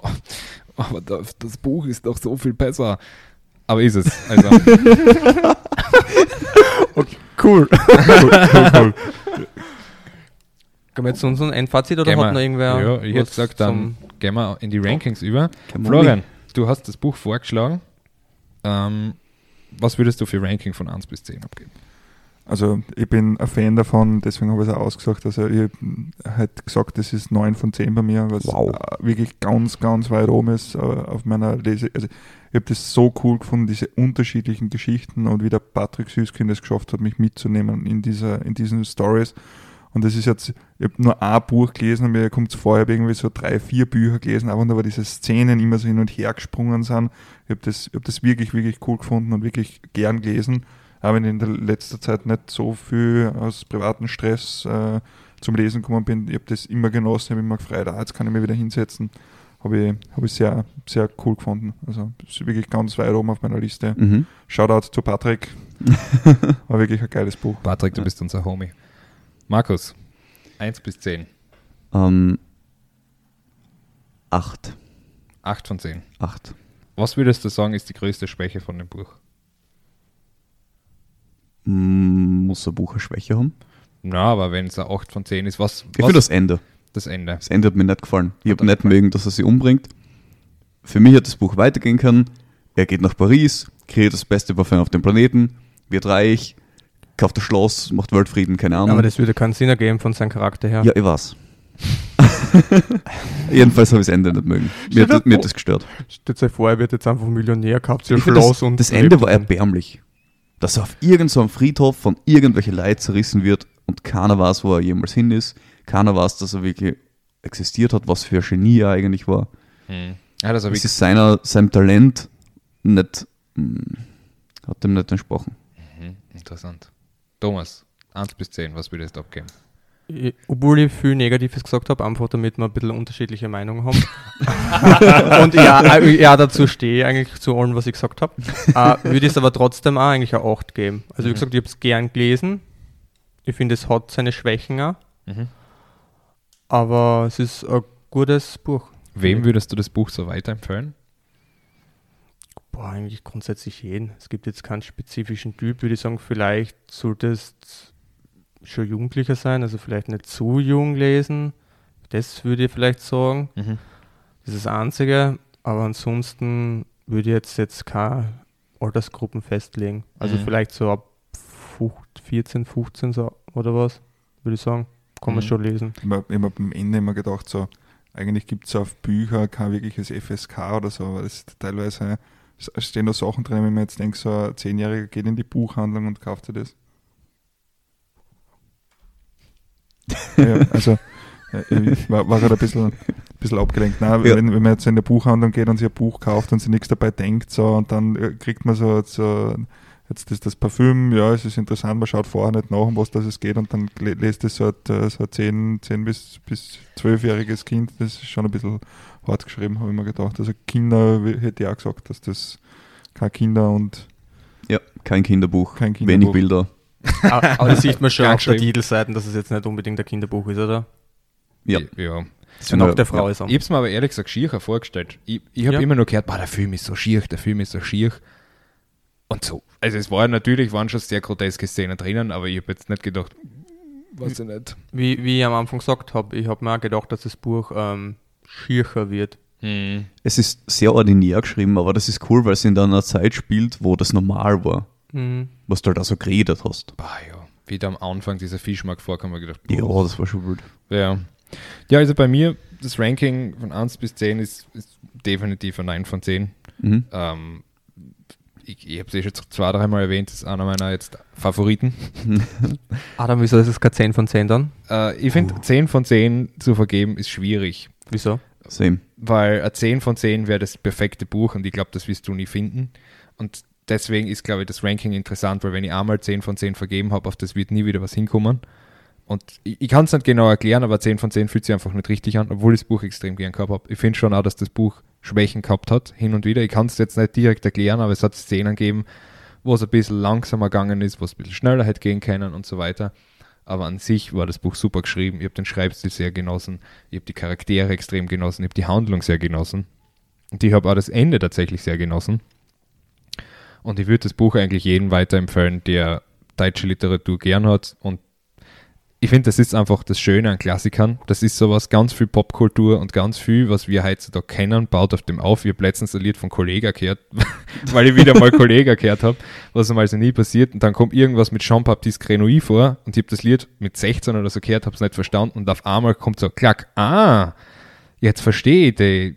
aber das, das Buch ist doch so viel besser. Aber ist es. Also, Cool. cool, cool, cool. Kommen wir jetzt zu unserem Endfazit oder Gehen hat noch irgendwer? ja, ich hätte gesagt, dann gehen wir in die Rankings über. Come on. Florian, du hast das Buch vorgeschlagen. Ähm, was würdest du für Ranking von 1 bis 10 abgeben? Also ich bin ein Fan davon, deswegen habe ich es auch ausgesagt. Also ich hätte gesagt, das ist 9 von 10 bei mir, was Wow. äh, wirklich ganz, ganz weit oben ist äh, auf meiner Lese. Also ich habe das so cool gefunden, diese unterschiedlichen Geschichten und wie der Patrick Süßkind es geschafft hat, mich mitzunehmen in, dieser, in diesen Stories. Und das ist jetzt, ich habe nur ein Buch gelesen und mir kommt es vor, ich habe irgendwie so drei, vier Bücher gelesen, aber da diese Szenen immer so hin und her gesprungen sind. Ich habe das, ich hab das wirklich, wirklich cool gefunden und wirklich gern gelesen. Auch wenn ich in der letzter Zeit nicht so viel aus privatem Stress äh, zum Lesen gekommen bin. Ich habe das immer genossen, ich habe immer gefreut, ah, jetzt kann ich mich wieder hinsetzen. Habe ich, hab ich sehr, sehr cool gefunden. Also ist wirklich ganz weit oben auf meiner Liste. Mhm. Shoutout zu Patrick. War wirklich ein geiles Buch. Patrick, du bist unser Homie. Markus, 1 bis 10. Ähm, acht. 8 von 10. Acht. Was würdest du sagen, ist die größte Schwäche von dem Buch? Muss ein Buch eine Schwäche haben? Na, aber wenn es eine 8 von 10 ist, was, Ich was finde das Ende. das Ende? Das Ende hat mir nicht gefallen. Ich habe nicht mögen, dass er sie umbringt. Für mich hat das Buch weitergehen können. Er geht nach Paris, kreiert das beste Parfum auf dem Planeten, wird reich, kauft das Schloss, macht Weltfrieden, keine Ahnung. Aber das würde keinen Sinn ergeben von seinem Charakter her. ja, ich weiß. Jedenfalls habe ich das Ende nicht mögen. Mir hat, das- mir hat das gestört. Stellt euch vor, er wird jetzt einfach Millionär, kauft sich ein Schloss das, und das Ende war erbärmlich. Dass er auf irgendeinem so einem Friedhof von irgendwelchen Leid zerrissen wird und keiner weiß, wo er jemals hin ist. Keiner weiß, dass er wirklich existiert hat, was für ein Genie er eigentlich war. Hm. Ja, das Es ist seiner, seinem Talent nicht, mm, hat dem nicht entsprochen. Mhm, interessant. Thomas, 1 bis 10, was würdest du abgeben? Ich- Obwohl ich viel Negatives gesagt habe, einfach damit wir ein bisschen unterschiedliche Meinungen haben. und ja, äh, ja, dazu stehe ich eigentlich zu allem, was ich gesagt habe. Äh, würde ich es aber trotzdem auch eigentlich eine 8 geben. Also wie Mhm. gesagt, ich habe es gern gelesen. Ich finde, es hat seine Schwächen auch. Mhm. Aber es ist ein gutes Buch. Wem würdest du das Buch so weiterempfehlen? Boah, eigentlich grundsätzlich jeden. Es gibt jetzt keinen spezifischen Typ, würde ich sagen, vielleicht solltest schon Jugendlicher sein, also vielleicht nicht zu jung lesen. Das würde ich vielleicht sagen. Mhm. Das ist das Einzige. Aber ansonsten würde ich jetzt, jetzt keine Altersgruppen festlegen. Also Mhm. vielleicht so ab 15, 14, 15 so, oder was, würde ich sagen. Kann man Mhm. schon lesen. Ich habe hab am Ende immer gedacht, so, eigentlich gibt es auf Bücher kein wirkliches FSK oder so, weil es teilweise stehen da Sachen drin, wenn man jetzt denkt, so ein Zehnjähriger geht in die Buchhandlung und kauft sich das. ja, also ich war, war gerade ein bisschen, bisschen abgelenkt. Nein, Ja. wenn, wenn man jetzt in der Buchhandlung geht und sich ein Buch kauft und sich nichts dabei denkt, so und dann äh, kriegt man so, so jetzt ist das Parfüm, ja, es ist interessant, man schaut vorher nicht nach, um was das es geht und dann le- lässt es so ein, äh, so ein 10, 10 bis, bis 12-jähriges Kind, das ist schon ein bisschen hart geschrieben, habe ich mir gedacht. Also Kinder hätte ich auch gesagt, dass das kein Kinder und Ja, kein Kinderbuch, kein wenig Kinderbuch. Bilder. aber aber das sieht man schon auf der. Titelseiten, dass es jetzt nicht unbedingt ein Kinderbuch ist, oder? Ja. Ja. Das wird auch der Ja. Frau ist Ich hab's mir aber ehrlich gesagt schierer vorgestellt. Ich, ich habe Ja. immer nur gehört, boah, der Film ist so schier, der Film ist so schier. Und so. Also es war natürlich, waren schon sehr groteske Szenen drinnen, aber ich habe jetzt nicht gedacht, weiß ich nicht. Wie, wie ich am Anfang gesagt habe, ich habe mir auch gedacht, dass das Buch ähm, schiercher wird. Hm. Es ist sehr ordinär geschrieben, aber das ist cool, weil es in einer Zeit spielt, wo das normal war, Mhm. was du halt auch so geredet hast. Boah, ja. Wie da am Anfang dieser Fischmarkt vorkam, habe ich gedacht, Ja, boah. das war schon wild. Ja. ja, also bei mir, das Ranking von 1 bis 10 ist, ist definitiv ein 9 von 10. Mhm. Ähm, ich ich habe es eh schon zwei, dreimal erwähnt, das ist einer meiner jetzt Favoriten. Adam, wieso ist es kein 10 von 10 dann? Äh, ich finde, 10 von 10 zu vergeben ist schwierig, Wieso? Same. weil ein 10 von 10 wäre das perfekte Buch und ich glaube, das wirst du nie finden. Und deswegen ist, glaube ich, das Ranking interessant, weil wenn ich einmal 10 von 10 vergeben habe, auf das wird nie wieder was hinkommen. Und ich, ich kann es nicht genau erklären, aber 10 von 10 fühlt sich einfach nicht richtig an, obwohl ich das Buch extrem gern gehabt habe. Ich finde schon auch, dass das Buch Schwächen gehabt hat, hin und wieder. Ich kann es jetzt nicht direkt erklären, aber es hat Szenen gegeben, wo es ein bisschen langsamer gegangen ist, wo es ein bisschen schneller hätte gehen können und so weiter. Aber an sich war das Buch super geschrieben. Ich habe den Schreibstil sehr genossen. Ich habe die Charaktere extrem genossen. Ich habe die Handlung sehr genossen. Und ich habe auch das Ende tatsächlich sehr genossen. Und ich würde das Buch eigentlich jedem weiterempfehlen, der deutsche Literatur gern hat. Und ich finde, das ist einfach das Schöne an Klassikern. Das ist sowas, ganz viel Popkultur und ganz viel, was wir heutzutage kennen, baut auf dem auf. Ich habe letztens ein Lied von Kollega gehört, weil ich wieder mal Kollega gehört habe, was einmal so nie passiert. Und dann kommt irgendwas mit Jean-Baptiste Grenouille vor und ich habe das Lied mit 16 oder so gehört, habe es nicht verstanden und auf einmal kommt so, klack, ah, jetzt verstehe ich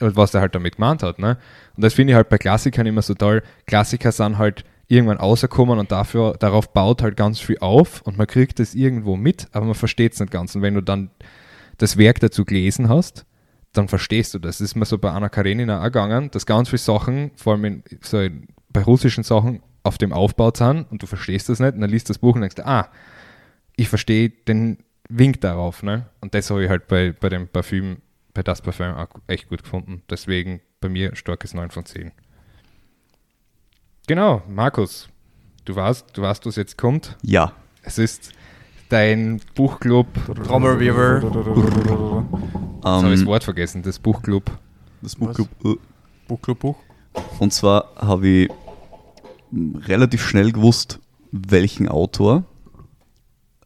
was der halt damit gemeint hat. Ne? Und das finde ich halt bei Klassikern immer so toll. Klassiker sind halt irgendwann rausgekommen und dafür, darauf baut halt ganz viel auf und man kriegt das irgendwo mit, aber man versteht es nicht ganz. Und wenn du dann das Werk dazu gelesen hast, dann verstehst du das. Das ist mir so bei Anna Karenina auch gegangen, dass ganz viele Sachen, vor allem in, so in, bei russischen Sachen, auf dem Aufbau sind und du verstehst das nicht und dann liest das Buch und denkst, ah, ich verstehe den Wink darauf. Ne? Und das habe ich halt bei, bei dem Parfüm, bei das Parfüm auch echt gut gefunden. Deswegen bei mir starkes 9 von 10. Genau, Markus, du weißt, du weißt, was jetzt kommt. Ja. Es ist dein Buchclub. Trommelwirbel. Jetzt habe ich das Ähm, Wort vergessen, das Buchclub. das Buchclub. äh, Buchclub Buch. Und zwar habe ich relativ schnell gewusst, welchen Autor.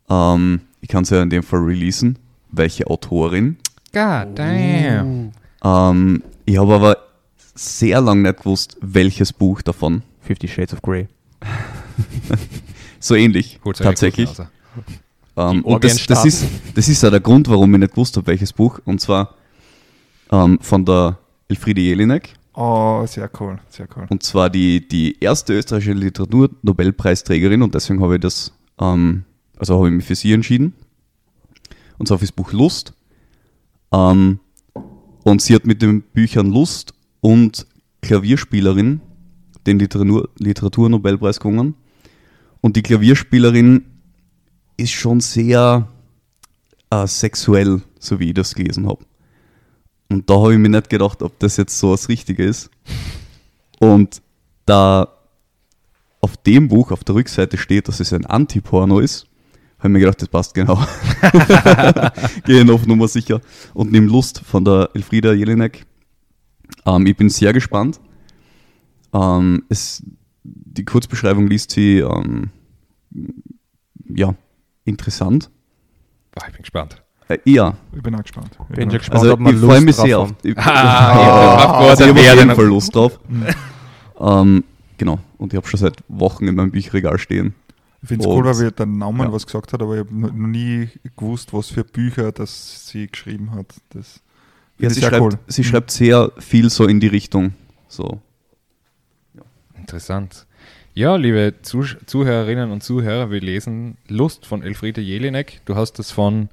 Ähm, ich kann es ja in dem Fall releasen. Welche Autorin. God damn. Ähm, ich habe aber sehr lange nicht gewusst, welches Buch davon. Fifty Shades of Grey. So ähnlich, tatsächlich. Ähm, und das, das, ist, das ist ja der Grund, warum ich nicht gewusst habe, welches Buch. Und zwar ähm, von der Elfriede Jelinek. Oh, sehr cool, sehr cool. Und zwar die, die erste österreichische Literaturnobelpreisträgerin. Und deswegen habe ich das, ähm, also habe ich mich für sie entschieden. Und zwar für das Buch Lust. Ähm, und sie hat mit den Büchern Lust und Klavierspielerin den Literatur Literaturnobelpreis gewonnen. Und die Klavierspielerin ist schon sehr äh, sexuell, so wie ich das gelesen habe. Und da habe ich mir nicht gedacht, ob das jetzt so das Richtige ist. Und da auf dem Buch auf der Rückseite steht, dass es ein Anti-Porno ist, habe ich mir gedacht, das passt genau. Gehen auf Nummer sicher. Und nimm Lust von der Elfrieda Jelinek. Ähm, ich bin sehr gespannt. Ähm, es, die Kurzbeschreibung liest sie ähm, ja, interessant. Boah, ich bin gespannt. Äh, ja, Ich bin auch gespannt. Ich Bin schon gespannt, also ob wir ich freue Lust mich drauf sehr auf. Ich, Ah, ja, auf also Gott, ich habe auf jeden Fall Lust drauf. ähm, genau, und ich habe schon seit Wochen in meinem Bücherregal stehen. Ich finde es cool, weil der Namen ja. was gesagt hat, aber ich habe noch nie gewusst, was für Bücher das sie geschrieben hat. Das Ja, sie schreibt, cool. sie schreibt sehr viel so in die Richtung. So. Interessant. Ja, liebe Zuh Zuhörerinnen und Zuhörer, wir lesen Lust von Elfriede Jelinek. Du hast das von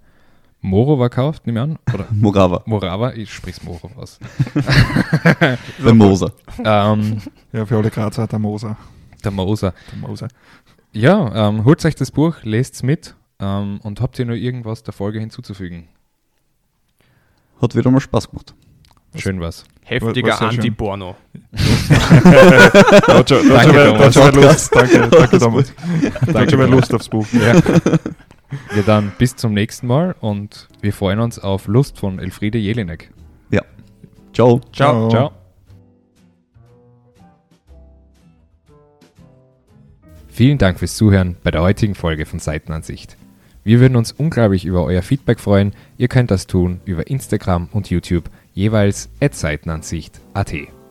Morova gekauft, nehme ich an? Oder Morava, Morava? Ich sprich's Morova aus. bei Moser. ähm, Ja, für alle Grazer, der Moser. der Moser. Der Moser. Ja, ähm, holt euch das Buch, lest's mit ähm, und habt ihr noch irgendwas der Folge hinzuzufügen? Hat wieder mal Spaß gemacht. Schön was. Heftiger. Anti-Porno. Thomas. Lust. Danke, danke Thomas. Schon wer Lust aufs Buch. Ja. Ja, dann bis zum nächsten Mal und wir freuen uns auf Lust von Elfriede Jelinek. Ciao. Ciao. Ciao. Vielen Dank fürs Zuhören bei der heutigen Folge von Seitenansicht. Wir würden uns unglaublich über euer Feedback freuen. Ihr könnt das tun über Instagram und YouTube jeweils at Seitenansicht.at.